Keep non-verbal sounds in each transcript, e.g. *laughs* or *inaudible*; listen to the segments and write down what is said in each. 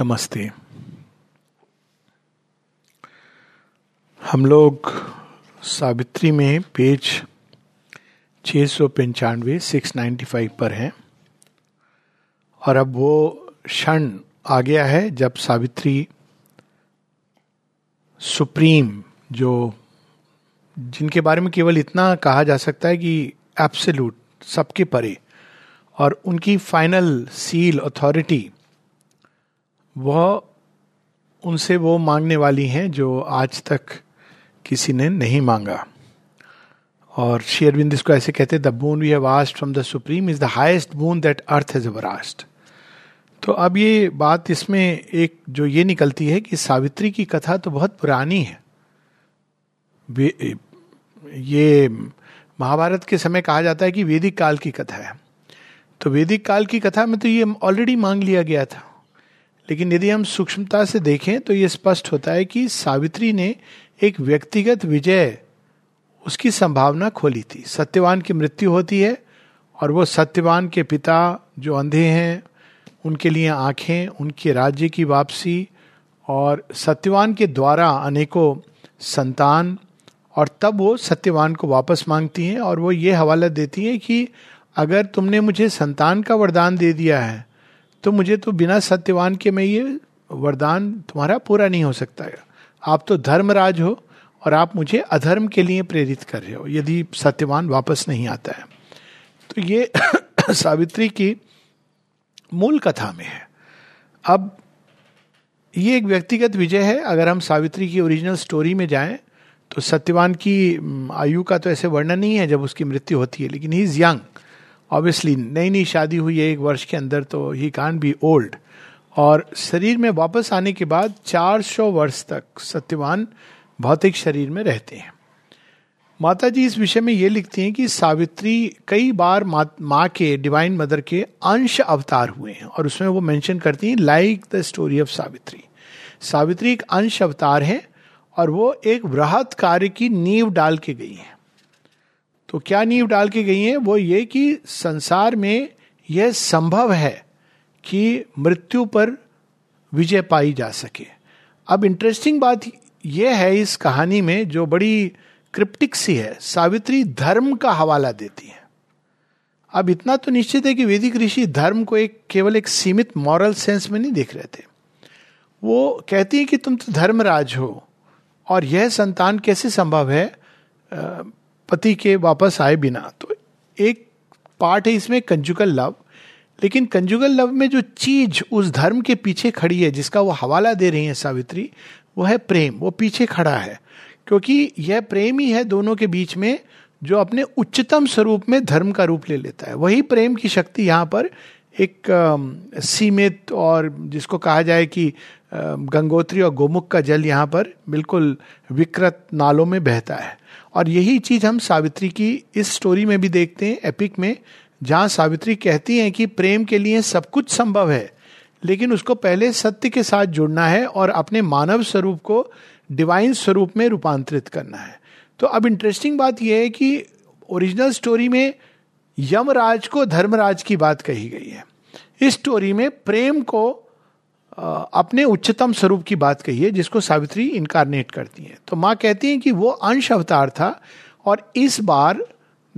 नमस्ते। हम लोग सावित्री में पेज छः सौ पंचानवे सिक्स नाइन्टी फाइव पर हैं। और अब वो क्षण आ गया है जब सावित्री सुप्रीम, जो जिनके बारे में केवल इतना कहा जा सकता है कि एब्सोल्यूट सबके परे, और उनकी फाइनल सील अथॉरिटी वह उनसे वो मांगने वाली हैं जो आज तक किसी ने नहीं मांगा। और शेयरविंद इसको ऐसे कहते हैं the boon we have asked from the supreme is the highest boon that earth has ever asked तो अब ये बात इसमें एक जो ये निकलती है कि सावित्री की कथा तो बहुत पुरानी है। ये महाभारत के समय कहा जाता है कि वैदिक काल की कथा है। तो वैदिक काल की कथा में तो ये ऑलरेडी मांग लिया गया था। लेकिन यदि हम सूक्ष्मता से देखें तो ये स्पष्ट होता है कि सावित्री ने एक व्यक्तिगत विजय उसकी संभावना खोली थी। सत्यवान की मृत्यु होती है, और वो सत्यवान के पिता जो अंधे हैं, उनके लिए आँखें, उनके राज्य की वापसी, और सत्यवान के द्वारा अनेकों संतान, और तब वो सत्यवान को वापस मांगती हैं, और वो ये हवाला देती हैं कि अगर तुमने मुझे संतान का वरदान दे दिया है तो मुझे तो बिना सत्यवान के मैं ये वरदान तुम्हारा पूरा नहीं हो सकता है। आप तो धर्मराज हो और आप मुझे अधर्म के लिए प्रेरित कर रहे हो, यदि सत्यवान वापस नहीं आता है। तो ये *coughs* सावित्री की मूल कथा में है। अब ये एक व्यक्तिगत विजय है। अगर हम सावित्री की ओरिजिनल स्टोरी में जाएँ तो सत्यवान की आयु का तो ऐसे वर्णन नहीं है जब उसकी मृत्यु होती है, लेकिन ही इज़ यंग ऑब्वियसली नई नई शादी हुई है एक वर्ष के अंदर तो ही कान बी ओल्ड और शरीर में वापस आने के बाद 400 वर्ष तक सत्यवान भौतिक शरीर में रहते हैं। माता जी इस विषय में ये लिखती हैं कि सावित्री कई बार माँ, मा के डिवाइन मदर के अंश अवतार हुए हैं और उसमें वो मेंशन करती हैं like the story of Savitri. Savitri एक अंश अवतार है और वो एक वृहत कार्य की नींव डाल के गई है। तो क्या नींव डाल के गई है? वो ये कि संसार में यह संभव है कि मृत्यु पर विजय पाई जा सके। अब इंटरेस्टिंग बात यह है इस कहानी में जो बड़ी क्रिप्टिक सी है, सावित्री धर्म का हवाला देती है। अब इतना तो निश्चित है कि वैदिक ऋषि धर्म को एक, केवल एक सीमित मॉरल सेंस में नहीं देख रहे थे। वो कहती है कि तुम तो धर्मराज हो, और यह संतान कैसे संभव है? पति के वापस आए बिना। तो एक पार्ट है इसमें कंजुगल लव लेकिन कंजुगल लव में जो चीज़ उस धर्म के पीछे खड़ी है, जिसका वो हवाला दे रही है सावित्री, वो है प्रेम। वो पीछे खड़ा है। क्योंकि यह प्रेम ही है दोनों के बीच में, जो अपने उच्चतम स्वरूप में धर्म का रूप ले लेता है। वही प्रेम की शक्ति यहाँ पर एक सीमित और जिसको कहा जाए कि गंगोत्री और गोमुख का जल यहाँ पर बिल्कुल विकृत नालों में बहता है। और यही चीज़ हम सावित्री की इस स्टोरी में भी देखते हैं एपिक में, जहाँ सावित्री कहती हैं कि प्रेम के लिए सब कुछ संभव है, लेकिन उसको पहले सत्य के साथ जुड़ना है और अपने मानव स्वरूप को डिवाइन स्वरूप में रूपांतरित करना है। तो अब इंटरेस्टिंग बात यह है कि ओरिजिनल स्टोरी में यमराज को धर्मराज की बात कही गई है। इस स्टोरी में प्रेम को अपने उच्चतम स्वरूप की बात कही है जिसको सावित्री इनकारनेट करती हैं। तो माँ कहती हैं कि वो अंश अवतार था और इस बार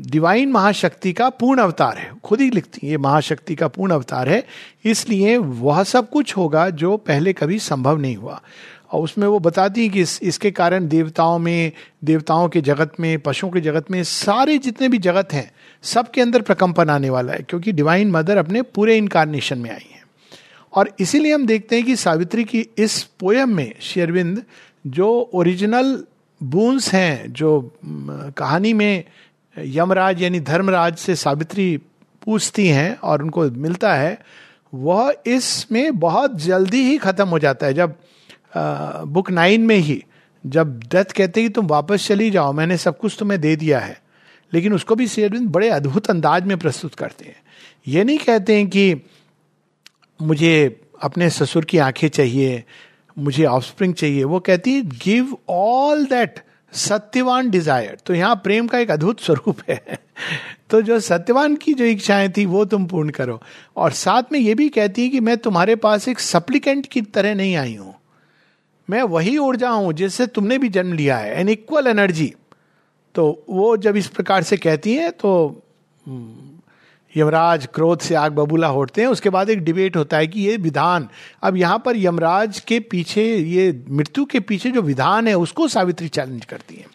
डिवाइन महाशक्ति का पूर्ण अवतार है। खुद ही लिखती है ये महाशक्ति का पूर्ण अवतार है। इसलिए वह सब कुछ होगा जो पहले कभी संभव नहीं हुआ। और उसमें वो बताती हैं कि इस, इसके कारण देवताओं में देवताओं के जगत में पशुओं के जगत में सारे जितने भी जगत हैं सबके अंदर प्रकंपन आने वाला है क्योंकि डिवाइन मदर अपने पूरे इनकारनेशन में आई है। और इसीलिए हम देखते हैं कि सावित्री की इस पोयम में शेरविंद जो ओरिजिनल बूंस हैं जो कहानी में यमराज यानी धर्मराज से सावित्री पूछती हैं और उनको मिलता है वह इसमें बहुत जल्दी ही खत्म हो जाता है। जब आ, बुक नाइन में ही जब डेथ कहते हैं कि तुम वापस चली जाओ मैंने सब कुछ तुम्हें दे दिया है। लेकिन उसको भी शेरविंद बड़े अद्भुत अंदाज में प्रस्तुत करते हैं। ये नहीं कहते हैं कि मुझे अपने ससुर की आँखें चाहिए मुझे ऑफस्प्रिंग चाहिए। वो कहती है give all that Satyavan desire तो यहाँ प्रेम का एक अद्भुत स्वरूप है। तो जो सत्यवान की जो इच्छाएँ थी वो तुम पूर्ण करो। और साथ में ये भी कहती है कि मैं तुम्हारे पास एक सप्लीकेंट की तरह नहीं आई हूँ। मैं वही ऊर्जा हूँ जिससे तुमने भी जन्म लिया है। एन इक्वल एनर्जी तो वो जब इस प्रकार से कहती है तो हम्म, यमराज क्रोध से आग बबूला होते हैं। उसके बाद एक डिबेट होता है कि ये विधान, अब यहाँ पर यमराज के पीछे, ये मृत्यु के पीछे जो विधान है, उसको सावित्री चैलेंज करती है।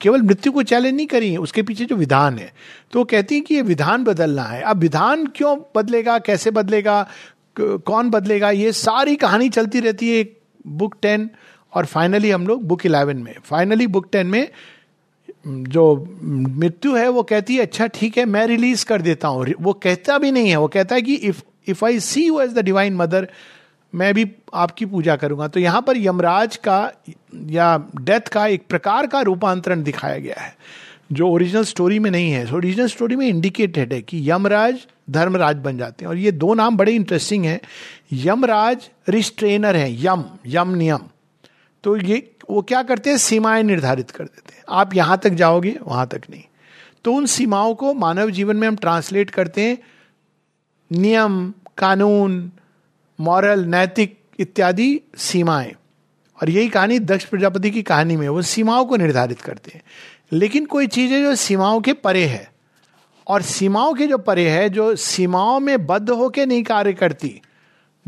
केवल मृत्यु को चैलेंज नहीं करी है, उसके पीछे जो विधान है। तो कहती है कि ये विधान बदलना है। अब विधान क्यों बदलेगा, कैसे बदलेगा कौन बदलेगा? ये सारी कहानी चलती रहती है बुक टेन और फाइनली हम लोग बुक इलेवन में। फाइनली बुक टेन में जो मृत्यु है, वो कहती है अच्छा ठीक है, मैं रिलीज़ कर देता हूँ। वो कहता भी नहीं है, वो कहता है कि if if I see you as the divine mother मैं भी आपकी पूजा करूँगा। तो यहाँ पर यमराज का या डेथ का एक प्रकार का रूपांतरण दिखाया गया है, जो ओरिजिनल स्टोरी में नहीं है। ओरिजिनल स्टोरी में इंडिकेटेड है कि यमराज धर्मराज बन जाते हैं। और ये दो नाम बड़े इंटरेस्टिंग हैं। यमराज रिस्ट्रेनर है, यम यम नियम। तो ये, वो क्या करते हैं? सीमाएँ निर्धारित कर देते हैं। आप यहाँ तक जाओगे, वहाँ तक नहीं। तो उन सीमाओं को मानव जीवन में हम ट्रांसलेट करते हैं। नियम, कानून, मॉरल, नैतिक इत्यादि सीमाएँ। और यही कहानी दक्ष प्रजापति की कहानी में वो सीमाओं को निर्धारित करते हैं। लेकिन कोई चीज़ है जो सीमाओं के परे है। और सीमाओं के जो परे है, जो सीमाओं में बद्ध होके नहीं कार्य करती,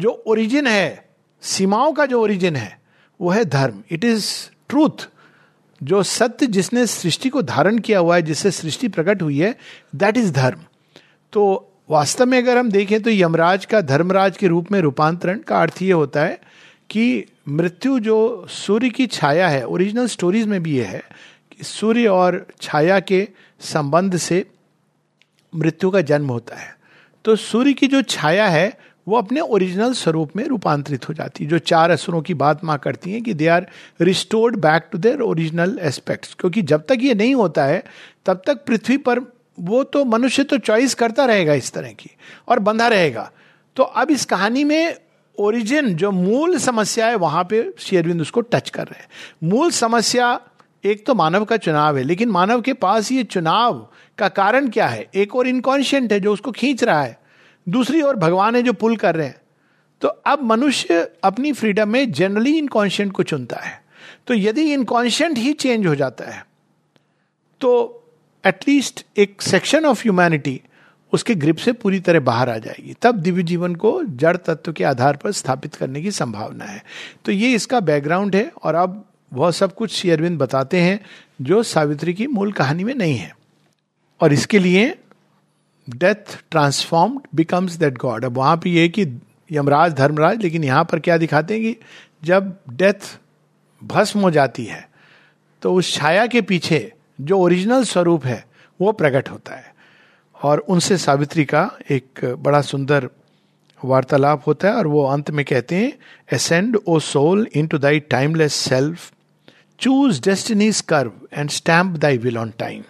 जो ओरिजिन है, सीमाओं का जो ओरिजिन है वो है धर्म. इट इज़ ट्रूथ जो सत्य जिसने सृष्टि को धारण किया हुआ है, जिससे सृष्टि प्रकट हुई है दैट इज़ धर्म. तो वास्तव में अगर हम देखें तो यमराज का धर्मराज के रूप में रूपांतरण का अर्थ ये होता है कि मृत्यु जो सूर्य की छाया है ओरिजिनल स्टोरीज में भी ये है कि सूर्य और छाया के संबंध से मृत्यु का जन्म होता है. तो सूर्य की जो छाया है वो अपने ओरिजिनल स्वरूप में रूपांतरित हो जाती है। जो चार असुरों की बात माँ करती हैं कि they are restored back to their original aspects क्योंकि जब तक ये नहीं होता है, तब तक पृथ्वी पर वो तो मनुष्य तो चॉइस करता रहेगा इस तरह की और बंधा रहेगा। तो अब इस कहानी में ओरिजिन जो मूल समस्या है, वहाँ पे शेरविंद उसको टच कर रहे हैं। मूल समस्या एक तो मानव का चुनाव है, लेकिन मानव के पास ये चुनाव का कारण क्या है? एक और इनकॉन्शियंट है जो उसको खींच रहा है। दूसरी ओर भगवान है जो पुल कर रहे हैं। तो अब मनुष्य अपनी फ्रीडम में जनरली इनकॉन्शियंट को चुनता है। तो यदि इनकॉन्शियंट ही चेंज हो जाता है तो एटलीस्ट एक सेक्शन ऑफ़ ह्यूमैनिटी उसके ग्रिप से पूरी तरह बाहर आ जाएगी। तब दिव्य जीवन को जड़ तत्व के आधार पर स्थापित करने की संभावना है। तो ये इसका बैकग्राउंड है और अब वह सब कुछ श्री अरविंद बताते हैं जो सावित्री की मूल कहानी में नहीं है। और इसके लिए death transformed becomes that god अब वहाँ पर यह कि यमराज, धर्मराज, लेकिन यहाँ पर क्या दिखाते हैं कि जब डेथ भस्म हो जाती है तो उस छाया के पीछे जो ओरिजिनल स्वरूप है, वो प्रकट होता है। और उनसे सावित्री का एक बड़ा सुंदर वार्तालाप होता है, और वो अंत में कहते हैं ascend O soul into thy timeless self choose destiny's curve and stamp thy will on time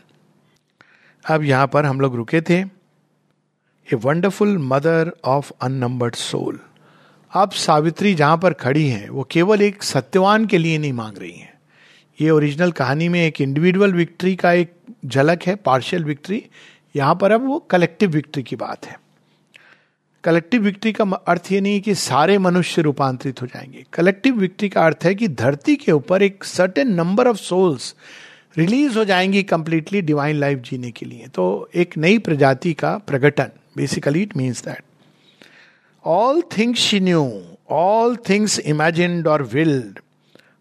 अब यहाँ पर हम लोग रुके थे। A wonderful mother of unnumbered soul अब सावित्री जहाँ पर खड़ी हैं, वो केवल एक सत्यवान के लिए नहीं मांग रही हैं। ये ओरिजिनल कहानी में एक इंडिविजुअल विक्ट्री का एक झलक है पार्शियल विक्ट्री यहाँ पर अब वो कलेक्टिव विक्ट्री की बात है। कलेक्टिव विक्ट्री का अर्थ ये नहीं कि सारे मनुष्य रूपांतरित हो जाएँगे। कलेक्टिव विक्ट्री का अर्थ है कि धरती के ऊपर एक certain number of souls release हो जाएँगी कंप्लीटली डिवाइन लाइफ जीने के लिए। तो एक नई प्रजाति का प्रकटन basically it means that all things she knew all things imagined और willed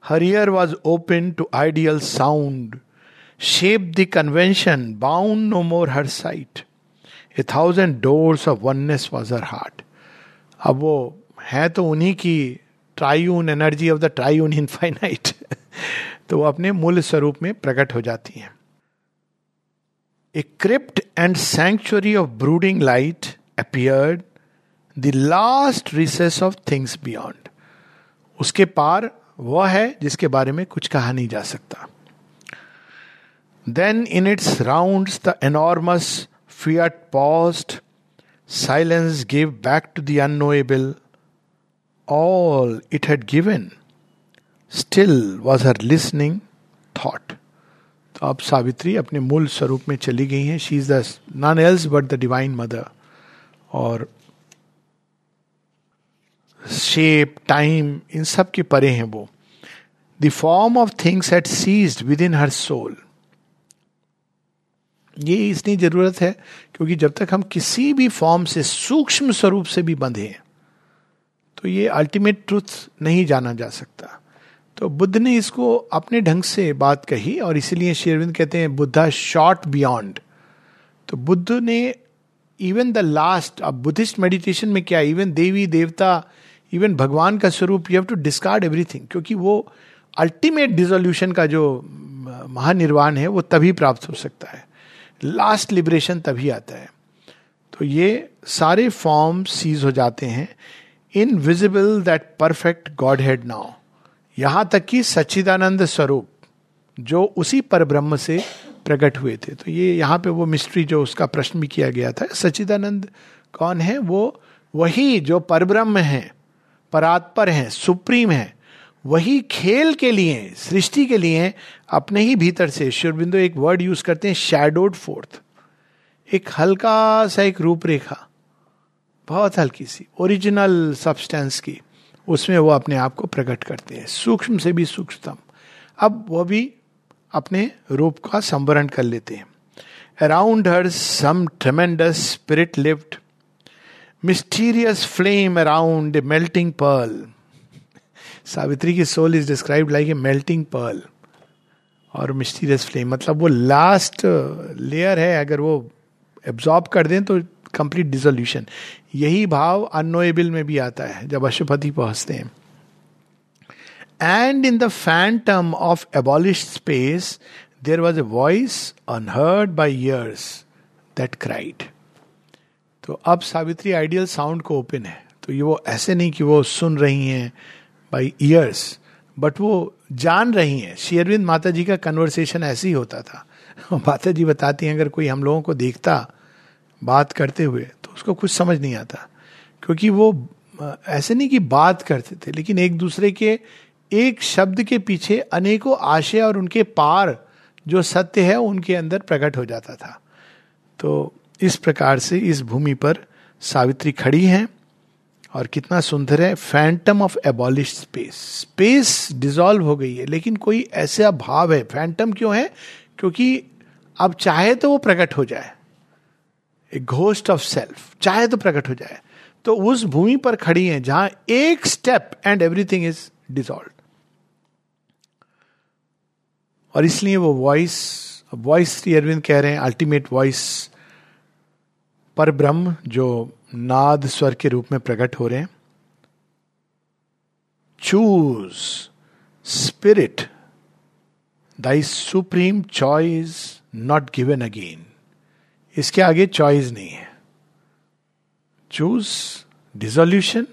her ear was open to ideal sound shape the convention bound no more her sight a thousand doors of oneness was her heart अब वो है तो उन्हीं की triune energy of the triune infinite तो वो अपने मूल स्वरूप में प्रकट हो जाती हैं। A crypt and century of brooding light appeared the last recess of things beyond उसके पार वह है जिसके बारे में कुछ कहा नहीं जा सकता। Then in its round the enormous fiat post silence give back to the unknowable all it had given still was her listening thought तो अब सावित्री अपने मूल स्वरूप में चली गई हैं। She is the none else but the divine mother और शेप टाइम इन सब के परे हैं वो। The form of things at ceased within her soul ये इसलिए ज़रूरत है क्योंकि जब तक हम किसी भी फॉर्म से, सूक्ष्म स्वरूप से भी बंधे तो ये अल्टीमेट ट्रुथ नहीं जाना जा सकता। तो बुद्ध ने इसको अपने ढंग से बात कही और इसीलिए शेरविंद कहते हैं, बुद्धा शॉर्ट बियॉन्ड तो बुद्ध ने इवन द लास्ट अब बुद्धिस्ट मेडिटेशन में क्या इवन देवी, देवता इवन भगवान का स्वरूप you have to discard everything क्योंकि वो अल्टीमेट डिजोल्यूशन का जो महानिर्वाण है, वो तभी प्राप्त हो सकता है। लास्ट लिबरेशन तभी आता है। तो ये सारे फॉर्म सीज हो जाते हैं। Invisible that perfect godhead now यहाँ तक कि सच्चिदानंद स्वरूप, जो उसी पर ब्रह्म से प्रकट हुए थे। तो ये यहाँ पे वो मिस्ट्री जो उसका प्रश्न भी किया गया था, सच्चिदानंद कौन है? वो वही जो परब्रह्म है, परात्पर है, सुप्रीम है, वही खेल के लिए, सृष्टि के लिए अपने ही भीतर से शिवबिंदु एक वर्ड यूज़ करते हैं शेडोड फोर्थ एक हल्का सा एक रूपरेखा, बहुत हल्की सी ओरिजिनल सब्सटेंस की। उसमें वो अपने आप को प्रकट करते हैं। सूक्ष्म से भी सूक्ष्मतम। अब वो भी अपने रूप का संवरण कर लेते हैं। Around her some tremendous spirit lift mysterious flame around melting pearl Savitri की soul is describe like a melting pearl और मिस्टीरियस फ्लेम मतलब वो लास्ट लेयर है, अगर वो एब्जॉर्ब कर दें तो कंप्लीट डिजोल्यूशन यही भाव अनोएबल में भी आता है, जब अशुपति पहुँचते हैं। And in the phantom of abolish space there was a voice unheard by ears that cried तो अब सावित्री आइडियल साउंड को ओपन है। तो ये वो ऐसे नहीं कि वो सुन रही हैं बाई ईयर्स बट वो जान रही हैं। शेरविंद माता जी का कन्वर्सेशन ऐसे ही होता था। *laughs* माता जी बताती हैं, अगर कोई हम लोगों को देखता बात करते हुए तो उसको कुछ समझ नहीं आता। क्योंकि वो ऐसे नहीं कि बात करते थे, लेकिन एक दूसरे के, एक शब्द के पीछे अनेकों आशय और उनके पार जो सत्य है, उनके अंदर प्रकट हो जाता था। तो इस प्रकार से इस भूमि पर सावित्री खड़ी हैं और कितना सुंदर है phantom of abolish space space dissolve हो गई है, लेकिन कोई ऐसा भाव है फैंटम क्यों है? क्योंकि अब चाहे तो वो प्रकट हो जाए। ए घोस्ट ऑफ़ सेल्फ चाहे तो प्रकट हो जाए। तो उस भूमि पर खड़ी है जहाँ एक step and everything is dissolve और इसलिए वो वॉइस वॉइस श्री अरविंद कह रहे हैं अल्टीमेट वॉइस पर ब्रह्म जो नाद स्वर के रूप में प्रकट हो रहे हैं। Choose spirit thy supreme choice not given again इसके आगे चॉइस नहीं है। चूज़ डिजोल्यूशन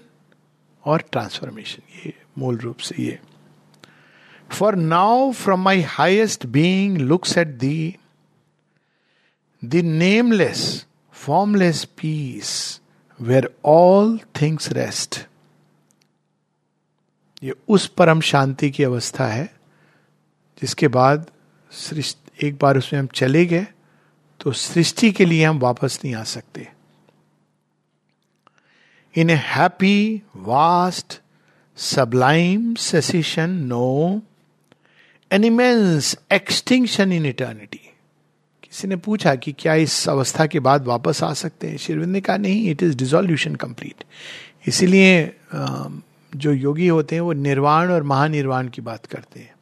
और ट्रांसफॉर्मेशन ये मूल रूप से ये। For now from my highest being looks at the the nameless formless peace where all things rest ये उस परम शांति की अवस्था है, जिसके बाद एक बार उसमें हम चले गए तो सृष्टि के लिए हम वापस नहीं आ सकते। In a happy vast sublime cessation no an immense extinction in eternity किसी ने पूछा कि क्या इस अवस्था के बाद वापस आ सकते हैं? शिरविंद ने कहा, नहीं इट इज़ डिजोल्यूशन कंप्लीट इसीलिए जो योगी होते हैं, वो निर्वाण और महानिर्वाण की बात करते हैं।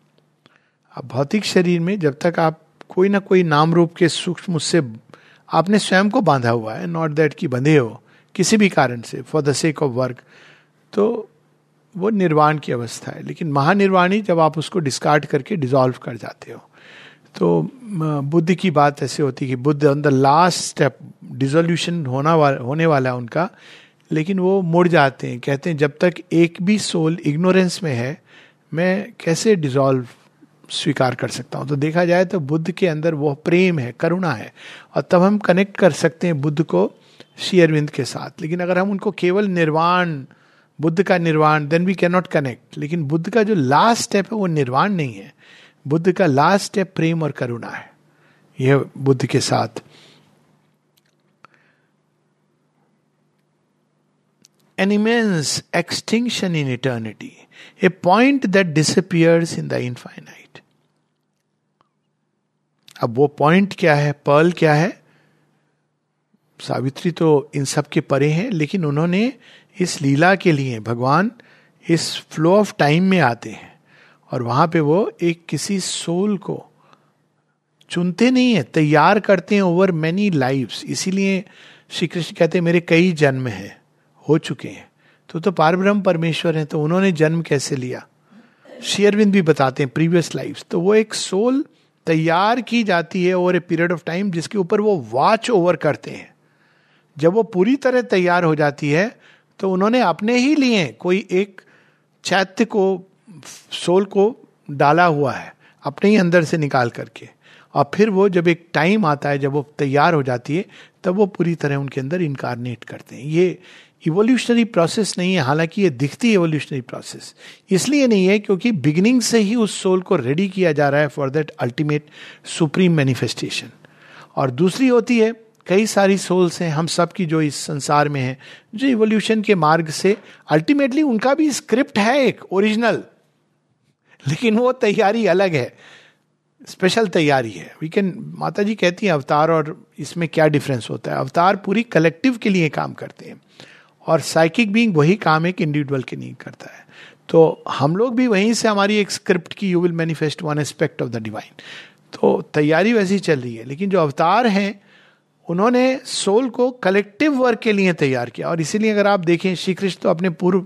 अब भौतिक शरीर में जब तक आप कोई ना कोई नाम रूप के सूक्ष्म उससे आपने स्वयं को बांधा हुआ है नॉट दैट कि बंधे हो, किसी भी कारण से for the sake of work तो वो निर्वाण की अवस्था है, लेकिन महानिर्वाणी जब आप उसको डिस्कार्ड करके डिजॉल्व कर जाते हो तो बुद्ध की बात ऐसे होती कि Buddha on the last step dissolution होना वाला होने वाला है उनका, लेकिन वो मुड़ जाते हैं, कहते हैं, जब तक एक भी सोल इग्नोरेंस में है, मैं कैसे डिजॉल्व स्वीकार कर सकता हूँ। तो देखा जाए तो बुद्ध के अंदर वो प्रेम है करुणा है। और तब हम कनेक्ट कर सकते हैं बुद्ध को शेयरविंद के साथ। लेकिन अगर हम उनको केवल निर्वाण बुद्ध का निर्वाण then we can not connect लेकिन बुद्ध का जो लास्ट स्टेप है वो निर्वाण नहीं है। बुद्ध का लास्ट स्टेप प्रेम और करुणा है। यह बुद्ध के साथ। An immense extinction in eternity, a point that disappears in the infinite. अब वो पॉइंट क्या है? पर्ल क्या है? सावित्री तो इन सब के परे हैं, लेकिन उन्होंने इस लीला के लिए भगवान इस फ्लो ऑफ़ टाइम में आते हैं और वहाँ पे वो एक किसी सोल को चुनते नहीं है, तैयार करते हैं ओवर मैनी लाइफ्स इसीलिए श्री कृष्ण कहते हैं, मेरे कई जन्म हैं, हो चुके हैं। तो तो पारब्रह्म परमेश्वर हैं तो उन्होंने जन्म कैसे लिया? शेयरविंद भी बताते हैं प्रीवियस लाइफ तो वो एक सोल तैयार की जाती है over a period of time जिसके ऊपर वो वॉच ओवर करते हैं। जब वो पूरी तरह तैयार हो जाती है तो उन्होंने अपने ही लिए कोई एक चैत्य को, सोल को डाला हुआ है, अपने ही अंदर से निकाल करके। और फिर वो जब एक टाइम आता है, जब वो तैयार हो जाती है, तब वो पूरी तरह उनके अंदर इनकारनेट करते हैं। ये इवोल्यूशनरी प्रोसेस नहीं है, हालाँकि ये दिखती इवोल्यूशनरी प्रोसेस इसलिए नहीं है क्योंकि बिगिनिंग से ही उस सोल को रेडी किया जा रहा है for that ultimate supreme manifestation और दूसरी होती है, कई सारी सोल्स हैं, हम सब की जो इस संसार में है, जो इवोल्यूशन के मार्ग से अल्टीमेटली उनका भी स्क्रिप्ट है एक ओरिजिनल लेकिन वो तैयारी अलग है स्पेशल तैयारी है। वी कैन माता जी कहती हैं, अवतार और इसमें क्या डिफरेंस होता है? अवतार पूरी कलेक्टिव के लिए काम करते हैं। और साइकिक बीइंग वही काम एक इंडिविजुअल के नहीं करता है। तो हम लोग भी वहीं से हमारी एक स्क्रिप्ट की you will manifest one aspect of the divine तो तैयारी वैसी चल रही है, लेकिन जो अवतार हैं, उन्होंने सोल को कलेक्टिव वर्क के लिए तैयार किया। और इसीलिए अगर आप देखें, श्री कृष्ण तो अपने पूर्व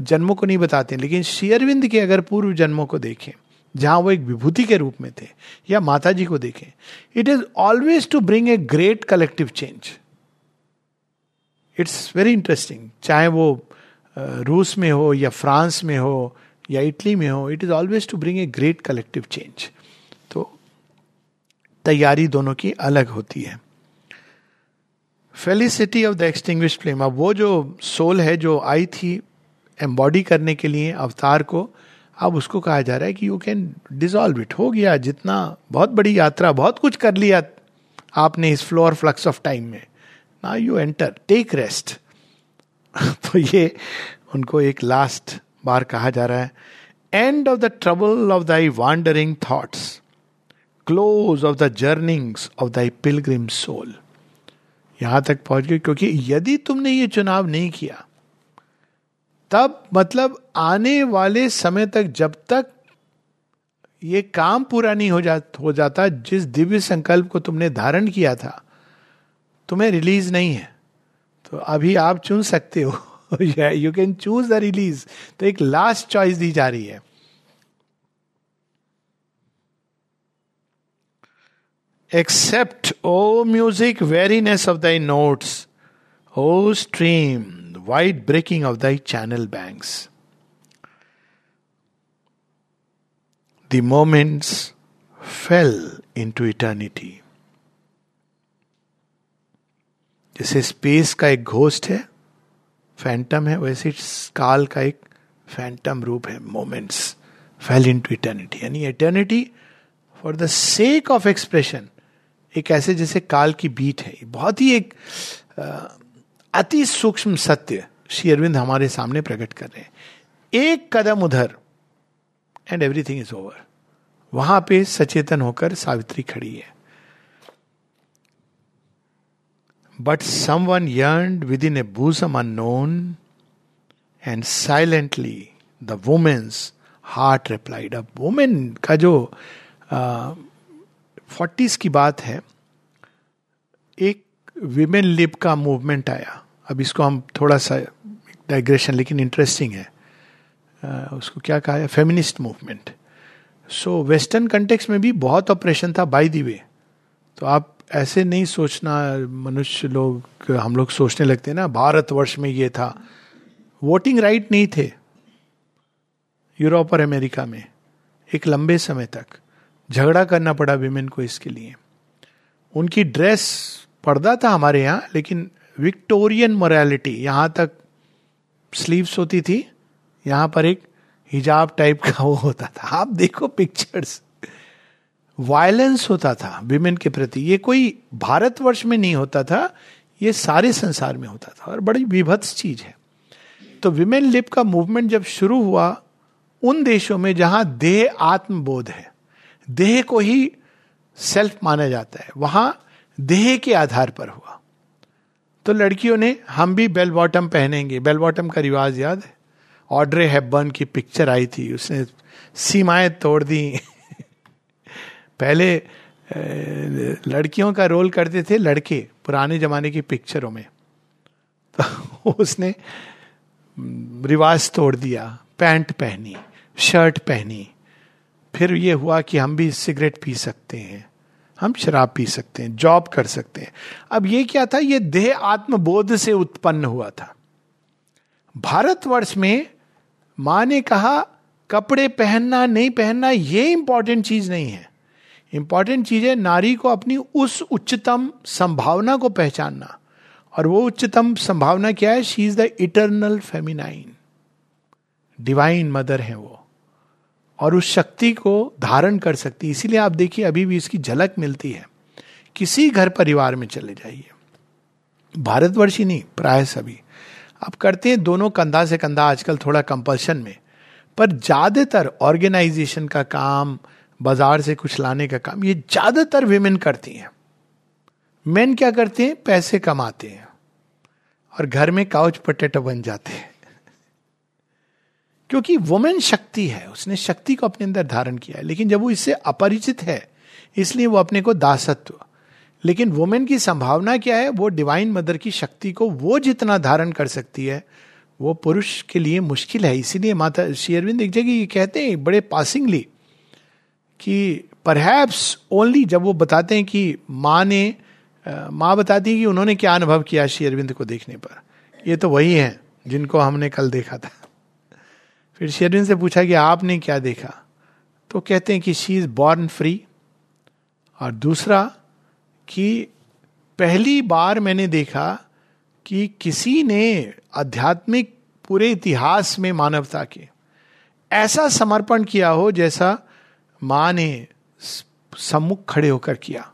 जन्मों को नहीं बताते, लेकिन शेयरविंद के अगर पूर्व जन्मों को देखें, जहाँ वो एक विभूति के रूप में थे, या माता जी को देखें it is always to bring a great collective change it's very interesting चाहे वो रूस में हो या फ्रांस में हो या इटली में हो it is always to bring a great collective change तो तैयारी दोनों की अलग होती है। Felicity of the extinguish flame अब वो जो सोल है, जो आई थी एम्बॉडी करने के लिए, अवतार को, अब उसको कहा जा रहा है कि यू कैन डिजॉल्व इट हो गया, जितना, बहुत बड़ी यात्रा, बहुत कुछ कर लिया आपने इस फ्लोर फ्लक्स ऑफ़ टाइम में। ना यू एंटर टेक रेस्ट तो ये उनको एक लास्ट बार कहा जा रहा है। End of the trouble of thy wandering thoughts close of the journeyings of thy pilgrim soul यहाँ तक पहुँच गए क्योंकि यदि तुमने ये चुनाव नहीं किया, तब मतलब आने वाले समय तक जब तक ये काम पूरा नहीं हो जा, हो जाता जिस दिव्य संकल्प को तुमने धारण किया था तुम्हें रिलीज़ नहीं है। तो अभी आप चुन सकते हो। You can choose the release तो एक लास्ट चॉइस दी जा रही है। Accept O music weariness of thy notes O stream white breaking of thy channel banks the moments fell into eternity जैसे स्पेस का एक घोस्ट है, फैंटम है, वैसे काल का एक फैंटम रूप है, moments fell into eternity यानी eternity for the sake of expression एक ऐसे जैसे काल की बीट है। बहुत ही एक अति सूक्ष्म सत्य श्री अरविंद हमारे सामने प्रकट कर रहे हैं। एक कदम उधर एंड एवरीथिंग इज़ ओवर वहाँ पे सचेतन होकर सावित्री खड़ी है। But someone yearned within a bosom unknown, and silently the woman's heart replied अब वुमेन का जो फोर्टीज की बात है एक विमेन लिप का मूवमेंट आया। अब इसको हम थोड़ा सा डाइग्रेशन लेकिन इंटरेस्टिंग है। uh, उसको क्या कहा है? Feminist movement so western context में भी बहुत ऑपरेशन था बाय दी वे तो आप ऐसे नहीं सोचना मनुष्य लोग, हम लोग सोचने लगते हैं ना, भारतवर्ष में ये था। वोटिंग राइट नहीं थे। यूरोप और अमेरिका में, एक लंबे समय तक। झगड़ा करना पड़ा विमेन को इसके लिए। उनकी ड्रेस पर्दा था हमारे यहाँ, लेकिन विक्टोरियन मोरालिटी यहाँ तक स्लीव्स होती थी, यहाँ पर एक हिजाब टाइप का वो होता था। आप देखो पिक्चर्स वायलेंस होता था विमेन के प्रति। ये कोई भारतवर्ष में नहीं होता था, ये सारे संसार में होता था और बड़ी विभत्स चीज़ है। तो विमेन लिप का मूवमेंट जब शुरू हुआ, उन देशों में जहाँ देह आत्मबोध है, देह को ही सेल्फ माना जाता है, वहाँ देह के आधार पर हुआ। तो लड़कियों ने, हम भी बेल बॉटम पहनेंगे। बेल बॉटम का रिवाज याद है? ऑड्रे हेबर्न की पिक्चर आई थी, उसने सीमाएँ तोड़ दी। पहले लड़कियों का रोल करते थे लड़के, पुराने जमाने की पिक्चरों में। तो *laughs* उसने रिवाज तोड़ दिया, पैंट पहनी, शर्ट पहनी। फिर ये हुआ कि हम भी सिगरेट पी सकते हैं, हम शराब पी सकते हैं, जॉब कर सकते हैं। अब ये क्या था? ये देह आत्मबोध से उत्पन्न हुआ था। भारतवर्ष में माँ ने कहा, कपड़े पहनना, नहीं पहनना, ये इंपॉर्टेंट चीज़ नहीं है। इंपॉर्टेंट चीज़ है नारी को अपनी उस उच्चतम संभावना को पहचानना। और वो उच्चतम संभावना क्या है? She is the eternal feminine divine mother है वो। और उस शक्ति को धारण कर सकती है। इसीलिए आप देखिए, अभी भी इसकी झलक मिलती है। किसी घर परिवार में चले जाइए। भारतवर्ष ही नहीं, प्राय सभी। आप करते हैं दोनों कंधा से कंधा, आजकल थोड़ा कंपल्शन में। पर ज़्यादातर ऑर्गेनाइजेशन का काम बाज़ार से कुछ लाने का काम, ये ज़्यादातर विमेन करती हैं। मेन क्या करते हैं? पैसे कमाते हैं और घर में काउच पटेटो बन जाते हैं। क्योंकि वुमेन शक्ति है, उसने शक्ति को अपने अंदर धारण किया है, लेकिन जब वो इससे अपरिचित है, इसलिए वो अपने को दासत्व। लेकिन वुमेन की संभावना क्या है? वो डिवाइन मदर की शक्ति को वो जितना धारण कर सकती है, वो पुरुष के लिए मुश्किल है। इसीलिए माता श्री अरविंद एक जगह ये कहते हैं, बड़े पासिंगली कि परहैप्स ओनली जब वो बताते हैं कि माँ ने माँ बताती है कि उन्होंने क्या अनुभव किया शेयरविंद को देखने पर। ये तो वही है जिनको हमने कल देखा था। फिर शेरविन से पूछा कि आपने क्या देखा? तो कहते हैं कि शी इज़ बॉर्न फ्री और दूसरा कि पहली बार मैंने देखा कि किसी ने आध्यात्मिक पूरे इतिहास में मानवता के ऐसा समर्पण किया हो जैसा माँ ने सम्मुख खड़े होकर किया।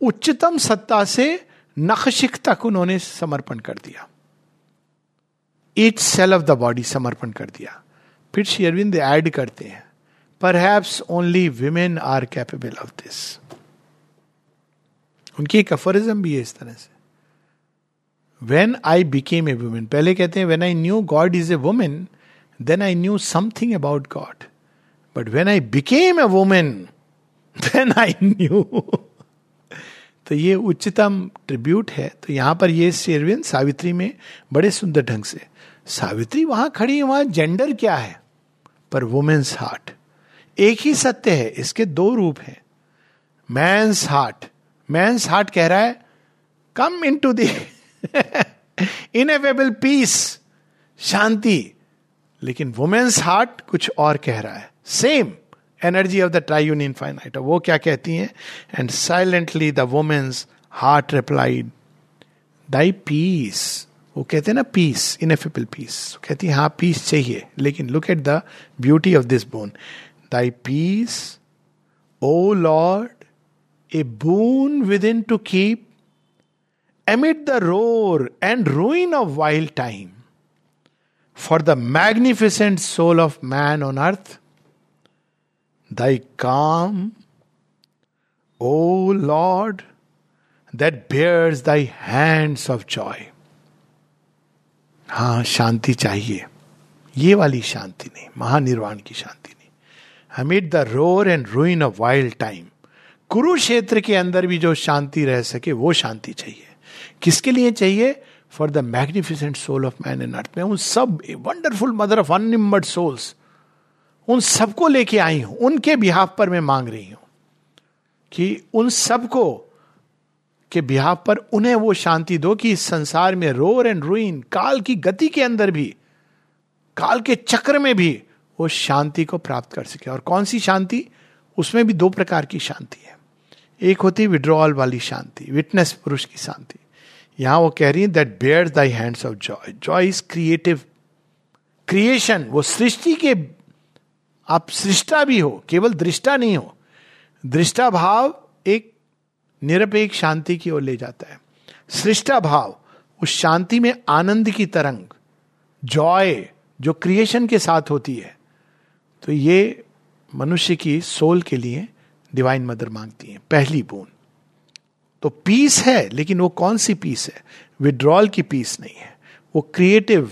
उच्चतम सत्ता से नखशिक तक उन्होंने समर्पण कर दिया। Each cell of the body समर्पण कर दिया। फिर श्री अरविंद ऐड करते हैं। पर only women are capable of this उनकी एक अफरिज्म भी है इस तरह से। When I became a woman पहले कहते हैं when I knew God is a woman then I knew something about God but when I became a woman then I knew तो ये उच्चतम ट्रिब्यूट है। तो यहाँ पर ये शेरविन सावित्री में बड़े सुंदर ढंग से। सावित्री वहाँ खड़ी है, वहाँ जेंडर क्या है? पर वुमेन्स हार्ट एक ही सत्य है, इसके दो रूप हैं। मैंस हार्ट मैंस हार्ट कह रहा है कम इन टू दी इनएवेबल पीस शांति। लेकिन वुमेन्स हार्ट कुछ और कह रहा है। Same energy of the triune infinite वो क्या कहती हैं? And silently the woman's heart replied thy peace वो कहते हैं ना पीस इनएफेबल पीस कहती है हाँ पीस चाहिए, लेकिन look at the beauty of this bone thy peace O Lord a boon within to keep amid the roar and ruin of wild time for the magnificent soul of man on earth thy calm O Lord that bears thy hands of joy हाँ शांति चाहिए। ये वाली शांति नहीं, महानिर्वाण की शांति नहीं। Amid the roar and ruin of wild time Kurukshetra के अंदर भी जो शांति रह सके, वो शांति चाहिए। किसके लिए चाहिए? For the magnificent soul of man and earth में उन सब wonderful mother of unnumbered souls उन सबको लेके आई हूँ, उनके बिहाफ पर मैं मांग रही हूँ कि उन सबको के बिहार पर उन्हें वो शांति दो कि इस संसार में रोर एंड रुइन काल की गति के अंदर भी, काल के चक्र में भी वो शांति को प्राप्त कर सके। और कौन सी शांति? उसमें भी दो प्रकार की शांति है। एक होती विड्रॉल वाली शांति विटनेस पुरुष की शांति। यहाँ वो कह रही है that bear thy hands of joy joy is creative creation वो सृष्टि के आप सृष्टा भी हो, केवल दृष्टा नहीं हो, दृष्टा भाव एक निरपेक्ष शांति की ओर ले जाता है। सृष्टा भाव, उस शांति में आनंद की तरंग, जॉय जो क्रिएशन के साथ होती है तो ये मनुष्य की सोल के लिए डिवाइन मदर मांगती है, पहली बूंद। तो पीस है, लेकिन वो कौन सी पीस है? विड्रॉल की पीस नहीं है, वो क्रिएटिव,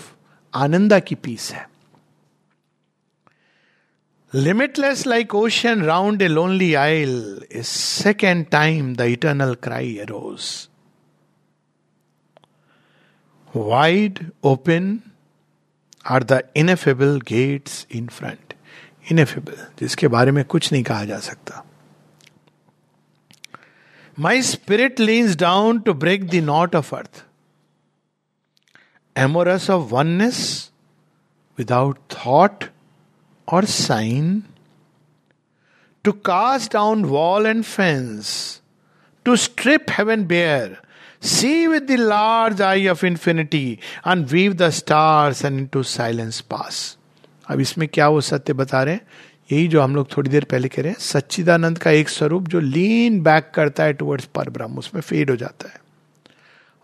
आनंदा की पीस है। limitless like ocean round a lonely isle a second time the eternal cry arose wide open are the ineffable gates in front ineffable जिसके बारे में कुछ नहीं कहा जा सकता my spirit leans down to break the knot of earth amorous of oneness without thought or sign to cast down wall and fence to strip heaven bare see with the large eye of infinity and weave the stars and to silence pass अब इसमें क्या वो सत्य बता रहे हैं? यही जो हम लोग थोड़ी देर पहले कह रहे हैं, सच्चिदानंद का एक स्वरूप जो लीन बैक करता है टुवर्ड्स पर ब्रह्म उसमें फेड हो जाता है।